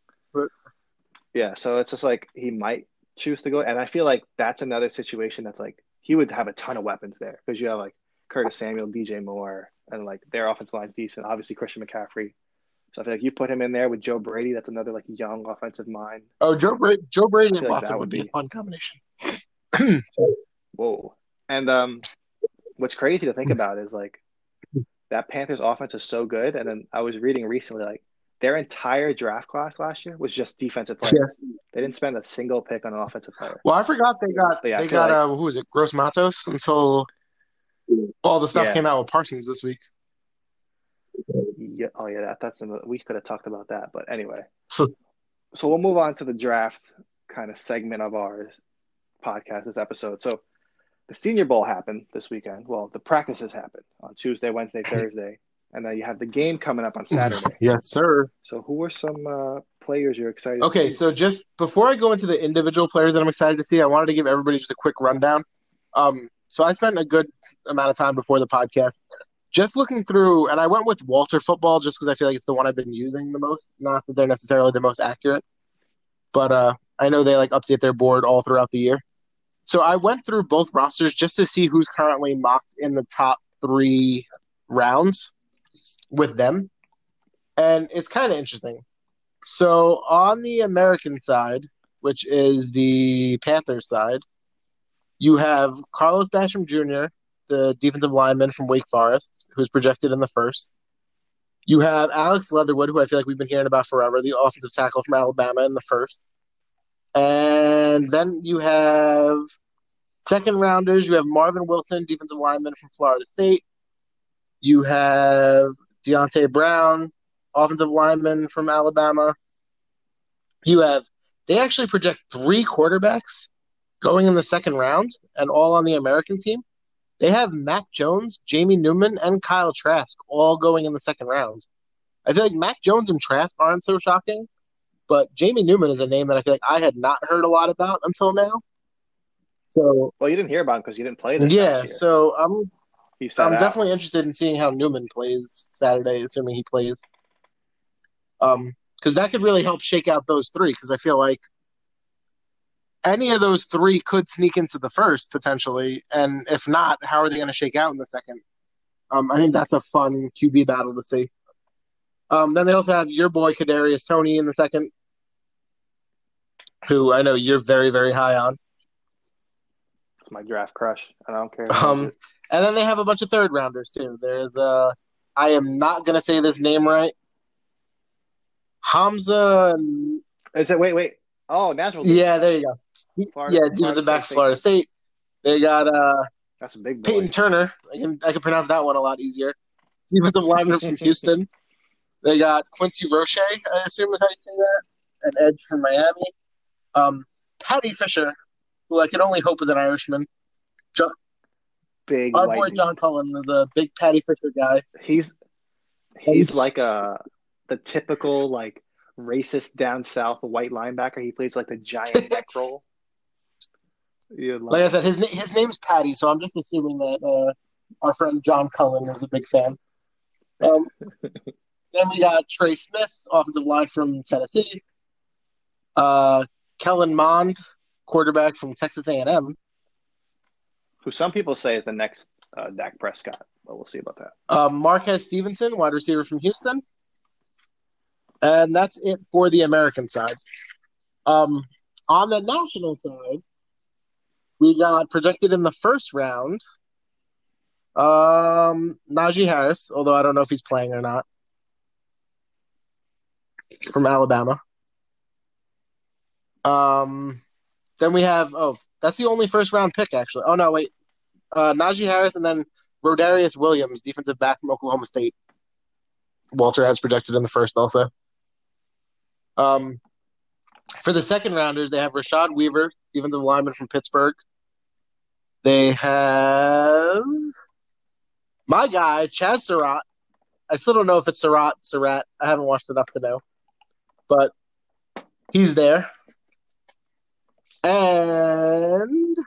Yeah, so it's just like he might choose to go, and I feel like that's another situation that's like he would have a ton of weapons there because you have like Curtis Samuel, DJ Moore, and like their offensive line's decent. Obviously, Christian McCaffrey. So I feel like you put him in there with Joe Brady. That's another like young offensive mind. Oh, Joe Brady, Joe Brady and like Watson would would be a fun combination. Whoa! And um, what's crazy to think about is like that Panthers offense is so good. And then I was reading recently like their entire draft class last year was just defensive players. They didn't spend a single pick on an offensive player. Well, I forgot they got Yeah, they got like- uh, who was it? Gross Matos until all the stuff Yeah. came out with Parsons this week. Yeah, oh yeah, that, that's another, we could have talked about that, but anyway. So- so we'll move on to the draft kind of segment of our podcast this episode. So the Senior Bowl happened this weekend. Well, the practices happened on Tuesday, Wednesday, Thursday, and then you have the game coming up on Saturday. Yes, sir. So who are some uh, players you're excited? to Okay, so just before I go into the individual players that I'm excited to see, I wanted to give everybody just a quick rundown. Um, so I spent a good amount of time before the podcast just looking through, and I went with Walter Football just because I feel like it's the one I've been using the most. Not that they're necessarily the most accurate, but uh, I know they like update their board all throughout the year. So I went through both rosters just to see who's currently mocked in the top three rounds with them, and it's kind of interesting. So on the American side, which is the Panthers side, you have Carlos Basham Jr., the defensive lineman from Wake Forest, who's projected in the first. You have Alex Leatherwood, who I feel like we've been hearing about forever, the offensive tackle from Alabama in the first. And then you have second rounders. You have Marvin Wilson, defensive lineman from Florida State. You have Deonte Brown, offensive lineman from Alabama. You have they actually project three quarterbacks going in the second round and all on the American team. They have Mac Jones, Jamie Newman, and Kyle Trask all going in the second round. I feel like Mac Jones and Trask aren't so shocking, but Jamie Newman is a name that I feel like I had not heard a lot about until now. So well, you didn't hear about him because you didn't play this yeah, so I'm I'm out. definitely interested in seeing how Newman plays Saturday, assuming he plays. Um, because that could really help shake out those three. Because I feel like any of those three could sneak into the first potentially, and if not, how are they going to shake out in the second? Um, I think that's a fun QB battle to see. Um, then they also have your boy Kadarius Toney in the second, who I know you're very very high on. It's my draft crush, and I don't care. Um, and then they have a bunch of third rounders too. There's uh, I am not gonna say this name right. Hamza, is it? Wait, wait. Oh, Nashville. yeah, there you go. Florida- yeah, Florida defensive back Florida State. They got uh, That's a big boy. Peyton Turner. I can I can pronounce that one a lot easier. Defensive lineman from Houston. They got Quincy Roche, I assume is how you say that, an edge from Miami. Um, Paddy Fisher, who I can only hope is an Irishman. John, Big our white boy. John Cullen is a big Paddy Fisher guy. He's he's like a the typical like racist down south white linebacker. He plays like the giant neck roll. Like I said, his na- his name's Paddy, so I'm just assuming that uh, our friend John Cullen is a big fan. Um, then we got Trey Smith, offensive line from Tennessee. Uh, Kellen Mond, quarterback from Texas A&M. who some people say is the next uh, Dak Prescott, but we'll see about that. Uh, Marquez Stevenson, wide receiver from Houston. And that's it for the American side. Um, on the national side, we got projected in the first round um, Najee Harris, although I don't know if he's playing or not, from Alabama. Um, then we have, oh, that's the only first round pick, actually. Oh, no, wait. Uh, Najee Harris and then Rodarius Williams, defensive back from Oklahoma State. Walter has projected in the first also. Um, for the second rounders, they have Rashad Weaver, defensive lineman from Pittsburgh. They have my guy, Chad Surratt. I still don't know if it's Surratt, Surratt. I haven't watched enough to know. But he's there. And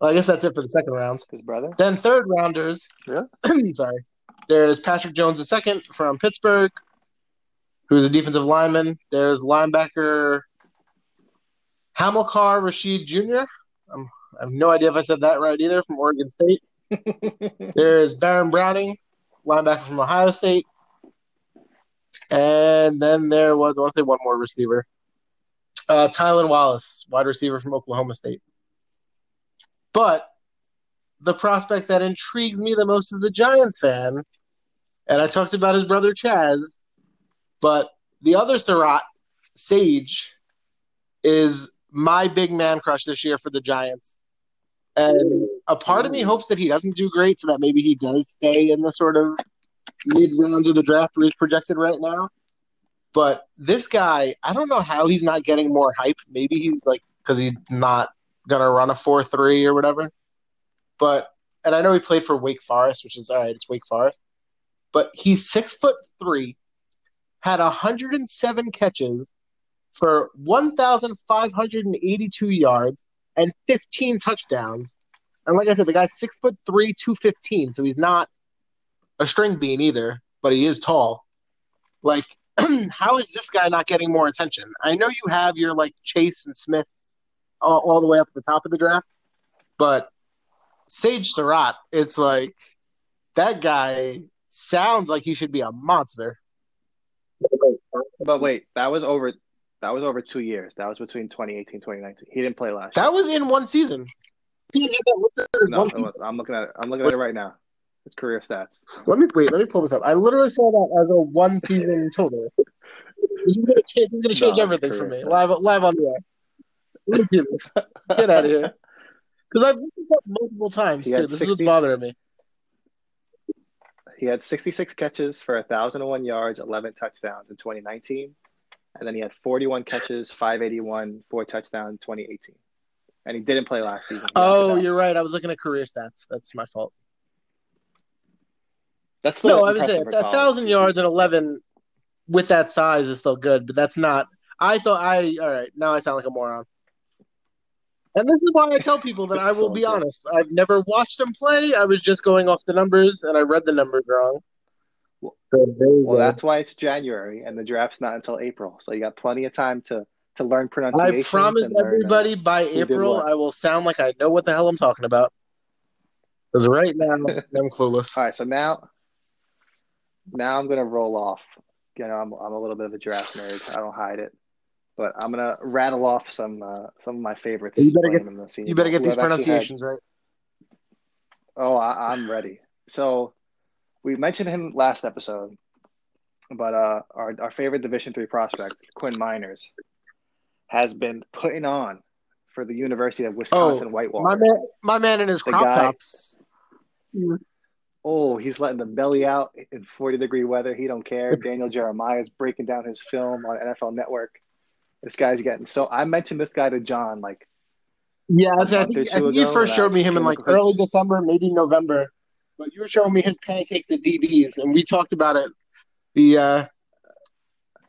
well, I guess that's it for the second round. His brother. Then third rounders. Really? sorry. There's Patrick Jones the second from Pittsburgh, who's a defensive lineman. There's linebacker Hamilcar Rashed Jr. Um, I have no idea if I said that right either, from Oregon State. There's Baron Browning, linebacker from Ohio State. And then there was, I want to say one more receiver. Uh, Tylan Wallace, wide receiver from Oklahoma State. But the prospect that intrigues me the most as a Giants fan, and I talked about his brother Chaz, but the other Surratt, Sage, is my big man crush this year for the Giants. And a part of me hopes that he doesn't do great so that maybe he does stay in the sort of mid rounds of the draft where he's projected right now. But this guy, I don't know how he's not getting more hype. Maybe he's like, because he's not going to run a 4 3 or whatever. But, and I know he played for Wake Forest, which is all right, it's Wake Forest. But he's six foot three, had 107 catches for 1,582 yards and 15 touchdowns. And like I said, the guy's six foot three, 215, so he's not a string bean either, but he is tall. Like, how is this guy not getting more attention? I know you have your like Chase and Smith all, all the way up at the top of the draft, but Sage Surratt, it's like that guy sounds like he should be a monster. But wait, that was over. That was over two years. That was between 2018 2019. He didn't play last. That was in one season. He did that- what's that, his one- was- I'm looking at it. I'm looking at it right now. His career stats. Let me wait. Let me pull this up. I literally saw that as a one season total. This is gonna change, this is gonna change No, everything for me. stats. Live, live on the air. Let me do this. Get out of here. Because I've looked this up multiple times too. had This is 60 what's bothering me. He had 66 catches for 1,001 yards, 11 touchdowns in 2019. And then he had 41 catches, 581, four touchdowns in 2018. And he didn't play last season. Oh, you're right. I was looking at career stats. That's my fault. That's still No, I was saying a thousand yards and eleven with that size is still good, but that's not. I thought I all right. Now I sound like a moron. And this is why I tell people that I will be good. honest. I've never watched him play. I was just going off the numbers, and I read the numbers wrong. Well- So there you Well, that's why it's January and the draft's not until April. So you got plenty of time to to learn pronunciation. I promise everybody by April. I will sound like I know what the hell I'm talking about. Because right now I'm clueless. All right, so now, now I'm gonna roll off. You know, I'm I'm a little bit of a draft nerd. I don't hide it, but I'm gonna rattle off some uh, some of my favorites. You better playing in the You better get these I've had- pronunciations right. Oh, I, I'm ready. So we mentioned him last episode, but uh, our our favorite Division three prospect, Quinn Meinerz, has been putting on for the University of Wisconsin Whitewater. My man, my man in his The crop guy- tops. Oh, he's letting the belly out in 40 degree weather. He don't care. Daniel Jeremiah is breaking down his film on NFL Network. This guy's getting so. I mentioned this guy to John like Yeah, I, think, I think you first showed me him in like early December, maybe November. But you were showing me his pancakes at DB's, and we talked about it. The uh,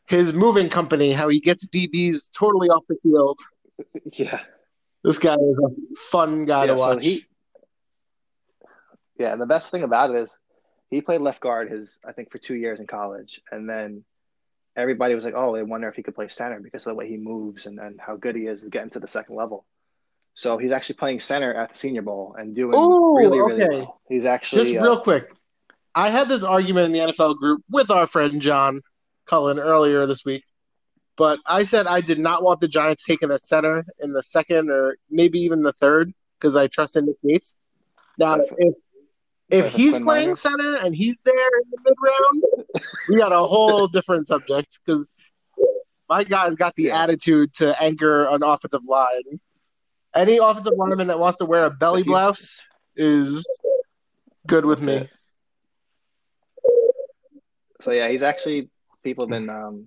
his moving company, how he gets DB's totally off the field. yeah This guy is a fun guy yeah. to So watch. he yeah. And the best thing about it is he played left guard his I think for two years in college, and then everybody was like, oh, they wonder if he could play center because of the way he moves and, and how good he is at getting to the second level. So he's actually playing center at the Senior Bowl and doing Ooh, really, really okay. well. He's actually Just uh, real quick, I had this argument in the NFL group with our friend John Cullen earlier this week, but I said I did not want the Giants taking a center in the second or maybe even the third because I trust in Nick Gates. Now, if if he's Quinn playing center and he's there in the mid round, we got a whole different subject because my guy's got the attitude to anchor an offensive line. Any offensive lineman that wants to wear a belly blouse is good with me. So yeah, he's actually people have been um,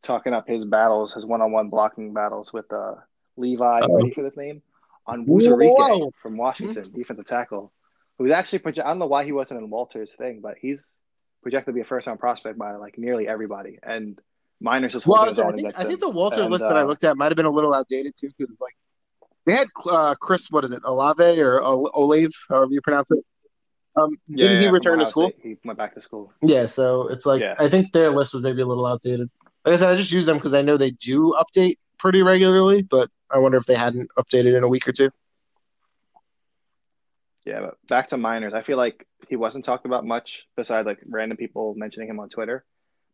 talking up his battles, his one-on-one blocking battles with uh, Levi. Uh-oh. Ready for this name? Onwuzurike Whoa. from Washington, defensive tackle, who's actually proje- I don't know why he wasn't in Walter's thing, but he's projected to be a first-round prospect by like nearly everybody. And Meinerz is Well, holding his I, think, I think the Walter And, list that I uh, looked at might have been a little outdated too, because like they had uh, Chris, what is it, Olave or Ol- Olave, however you pronounce it. Um, Yeah, didn't he yeah, from return to school? State. He went back to school. Yeah, so it's like Yeah. I think their list was maybe a little outdated. Like I said, I just use them because I know they do update pretty regularly, but I wonder if they hadn't updated in a week or two. Yeah, but back to Meinerz. I feel like he wasn't talked about much besides like random people mentioning him on Twitter.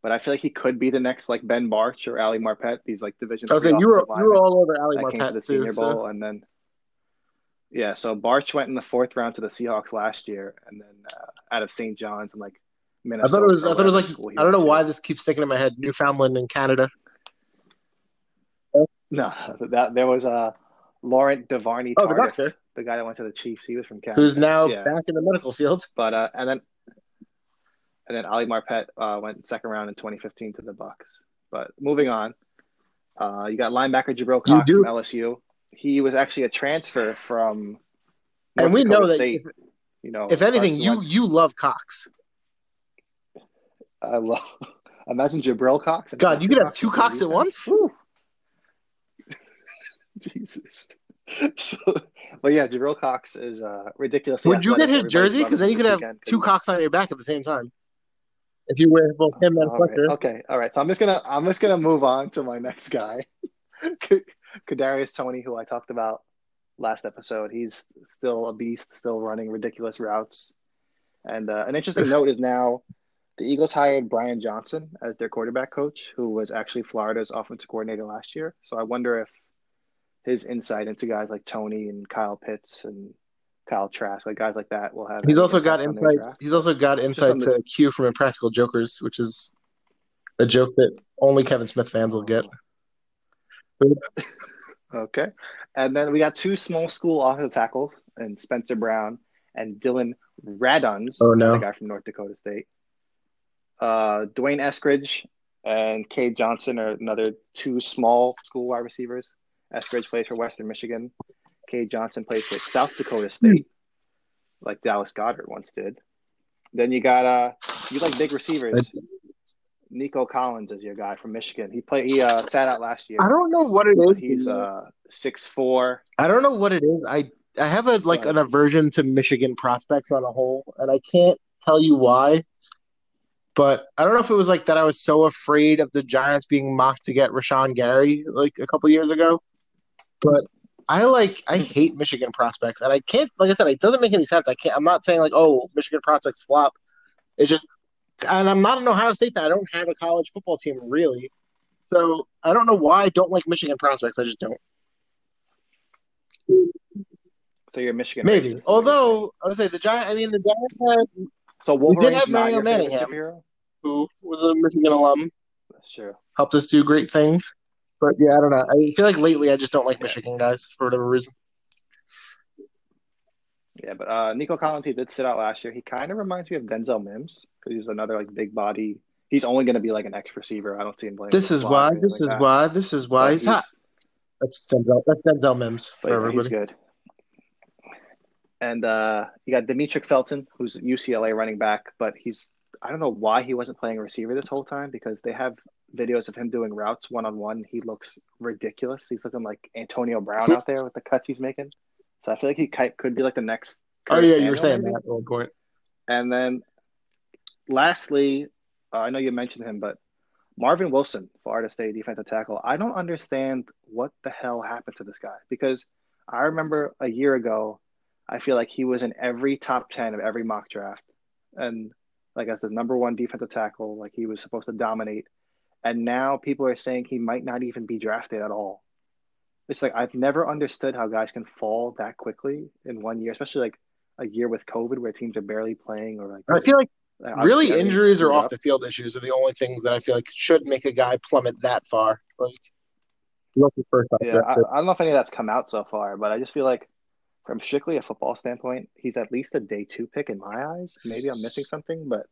But I feel like he could be the next like Ben Bartch or Ali Marpet. These like division. I was saying you were you were all over Ali came to the Marpet Senior too. So. Bowl, and then yeah, so Bartch went in the fourth round to the Seahawks last year, and then uh, out of St. John's and like I Minnesota. thought it was I thought it was like I don't know why this keeps sticking in my head. Newfoundland in Canada. No, that there was uh, Laurent Duvernay Oh, the Tardif, doctor. the guy that went to the Chiefs. He was from Canada. Who's now Yeah. back in the medical field. But uh, and then and then Ali Marpet uh, went second round in 2015 to the Bucks. But moving on, uh, you got linebacker Jabril Cox from LSU. He was actually a transfer from And we Dakota know that State. if, you know, if anything, you Wentz. you love Cox. I love. Imagine Jabril Cox. and God, you could have two Cox at once. Jesus. So, but yeah, Jabril Cox is uh, ridiculously. Would you get his jersey? Because then you could have two Cox on your back at the same time. If you wear both him and All right, Fletcher. Okay, all right. So I'm just gonna I'm just gonna move on to my next guy, Kadarius Toney, who I talked about last episode. He's still a beast, still running ridiculous routes. And uh, an interesting note is now the Eagles hired Brian Johnson as their quarterback coach, who was actually Florida's offensive coordinator last year. So I wonder if his insight into guys like Toney and Kyle Pitts and Kyle Trask, like guys like that, will have. He's also got impacts on their insight. He's also got insight to Q from Impractical Jokers, which is a joke that only Kevin Smith fans will get. Okay. And then we got two small school offensive tackles, and Spencer Brown and Dillon Radunz, Oh, no. the guy from North Dakota State. Uh, D'Wayne Eskridge and Cade Johnson are another two small school wide receivers. Eskridge plays for Western Michigan. Cade Johnson plays for South Dakota State, like Dallas Goedert once did. Then you got uh, you like big receivers. Nico Collins is your guy from Michigan. He played. He uh, sat out last year. I don't know what it is. He's uh six four. I don't know what it is. I I have a like an aversion to Michigan prospects on a whole, and I can't tell you why. But I don't know if it was like that I was so afraid of the Giants being mocked to get Rashan Gary like a couple years ago. But I like I hate Michigan prospects, and I can't like I said, it doesn't make any sense. I can't. I'm not saying like oh Michigan prospects flop. It just and I'm not an Ohio State fan. I don't have a college football team really, so I don't know why I don't like Michigan prospects. I just don't. So you're Michigan. Maybe. racist, is what you're saying. Although I would say the giant. I mean, the Giants had so we did have Mario Manningham. who was a Michigan alum, That's true. helped us do great things. But yeah, I don't know. I feel like lately I just don't like Yeah. Michigan guys for whatever reason. Yeah, but uh, Nico Collins, he did sit out last year. He kind of reminds me of Denzel Mims because he's another like big body. He's only going to be like an X receiver. I don't see him playing. This is why. This like is that. why. This is why But he's hot. That's Denzel. That's Denzel Mims for yeah, he's good. And uh, you got Demetric Felton, who's UCLA running back, but he's I don't know why he wasn't playing a receiver this whole time because they have videos of him doing routes one on one. He looks ridiculous. He's looking like Antonio Brown out there with the cuts he's making. So I feel like he could be like the next. Oh Curtis yeah, you were saying maybe. that at one point. And then lastly, uh, I know you mentioned him, but Marvin Wilson, Florida State defensive tackle. I don't understand what the hell happened to this guy because I remember a year ago, I feel like he was in every top 10 of every mock draft. And like as the number one defensive tackle, like he was supposed to dominate. And now people are saying he might not even be drafted at all. It's like I've never understood how guys can fall that quickly in one year, especially like a year with COVID where teams are barely playing or like I feel like like, really injuries or off the field issues are the only things that I feel like should make a guy plummet that far. Like looking first Yeah, I. I don't know if any of that's come out so far, but I just feel like from strictly a football standpoint, he's at least a day two pick in my eyes. Maybe I'm missing something, but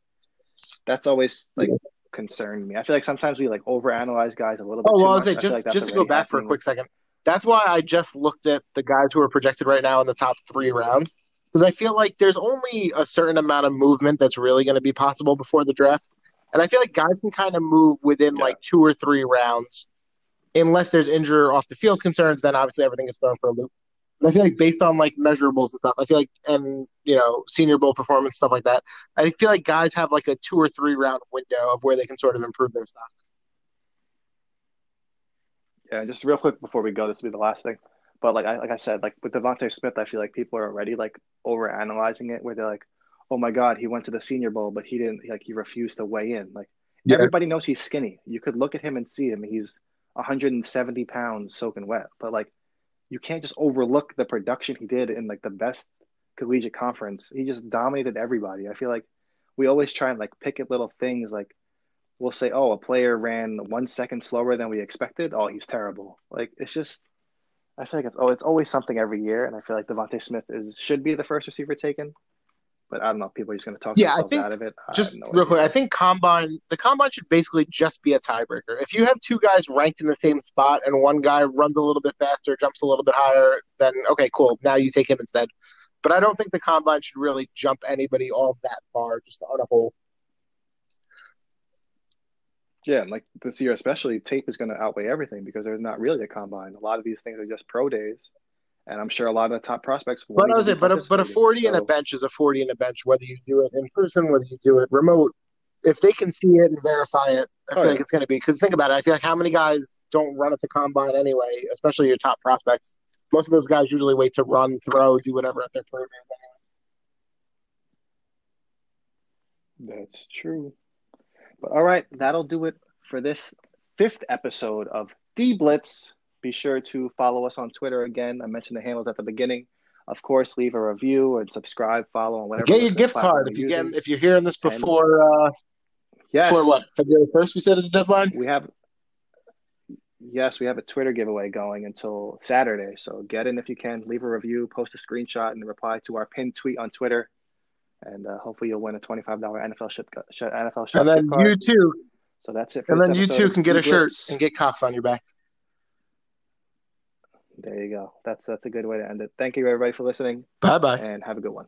that's always like concerned me. I feel like sometimes we like overanalyze guys a little oh, bit Oh well, I say just like just to go back for a quick second. That's why I just looked at the guys who are projected right now in the top three rounds because I feel like there's only a certain amount of movement that's really going to be possible before the draft, and I feel like guys can kind of move within Yeah. like two or three rounds, unless there's injury or off the field concerns. Then obviously everything is thrown for a loop. But I feel like based on like measurables and stuff, I feel like and you know Senior Bowl performance stuff like that, I feel like guys have like a two or three round window of where they can sort of improve their stuff. Yeah, just real quick before we go, this will be the last thing. But like I like I said, like with DeVonta Smith, I feel like people are already like over analyzing it, where they're like, "Oh my God, he went to the Senior Bowl, but he didn't like he refused to weigh in." Like Yeah. everybody knows he's skinny. You could look at him and see him; he's 170 pounds soaking wet. But like, you can't just overlook the production he did in like the best collegiate conference. He just dominated everybody. I feel like we always try and like pick at little things like we'll say, oh, a player ran one second slower than we expected. Oh, he's terrible. Like it's just, I feel like it's oh, it's always something every year, and I feel like DeVonta Smith is should be the first receiver taken, but I don't know. People are just going to talk Yeah, I think out of it. I Just no real idea. quick, I think combine the combine should basically just be a tiebreaker. If you have two guys ranked in the same spot and one guy runs a little bit faster, jumps a little bit higher, then okay, cool. Now you take him instead. But I don't think the combine should really jump anybody all that far just on a whole. Yeah, and like this year especially, tape is going to outweigh everything because there's not really a combine. A lot of these things are just pro days, and I'm sure a lot of the top prospects. But I was saying, but a, but a participating. forty and a bench is a forty and a bench, whether you do it in person, whether you do it remote. If they can see it and verify it, I Oh, feel like yeah. it's going to be. Because think about it, I feel like how many guys don't run at the combine anyway, especially your top prospects. Most of those guys usually wait to run, throw, do whatever at their days. That's true. But all right, that'll do it for this fifth episode of D Blitz. Be sure to follow us on Twitter again. I mentioned the handles at the beginning. Of course, leave a review and subscribe, follow on whatever. Get your gift card if you're get if you're hearing this And- before uh Yes, before what February first we said is the deadline. we have. Yes, we have a Twitter giveaway going until Saturday. So get in if you can. Leave a review, post a screenshot, and reply to our pinned tweet on Twitter. And uh, hopefully you'll win a twenty-five dollar NFL ship NFL shop And then you too, So that's it. For and then you too can get a shirt and get Cox on your back. There you go. That's that's a good way to end it. Thank you everybody for listening, Bye bye. and have a good one.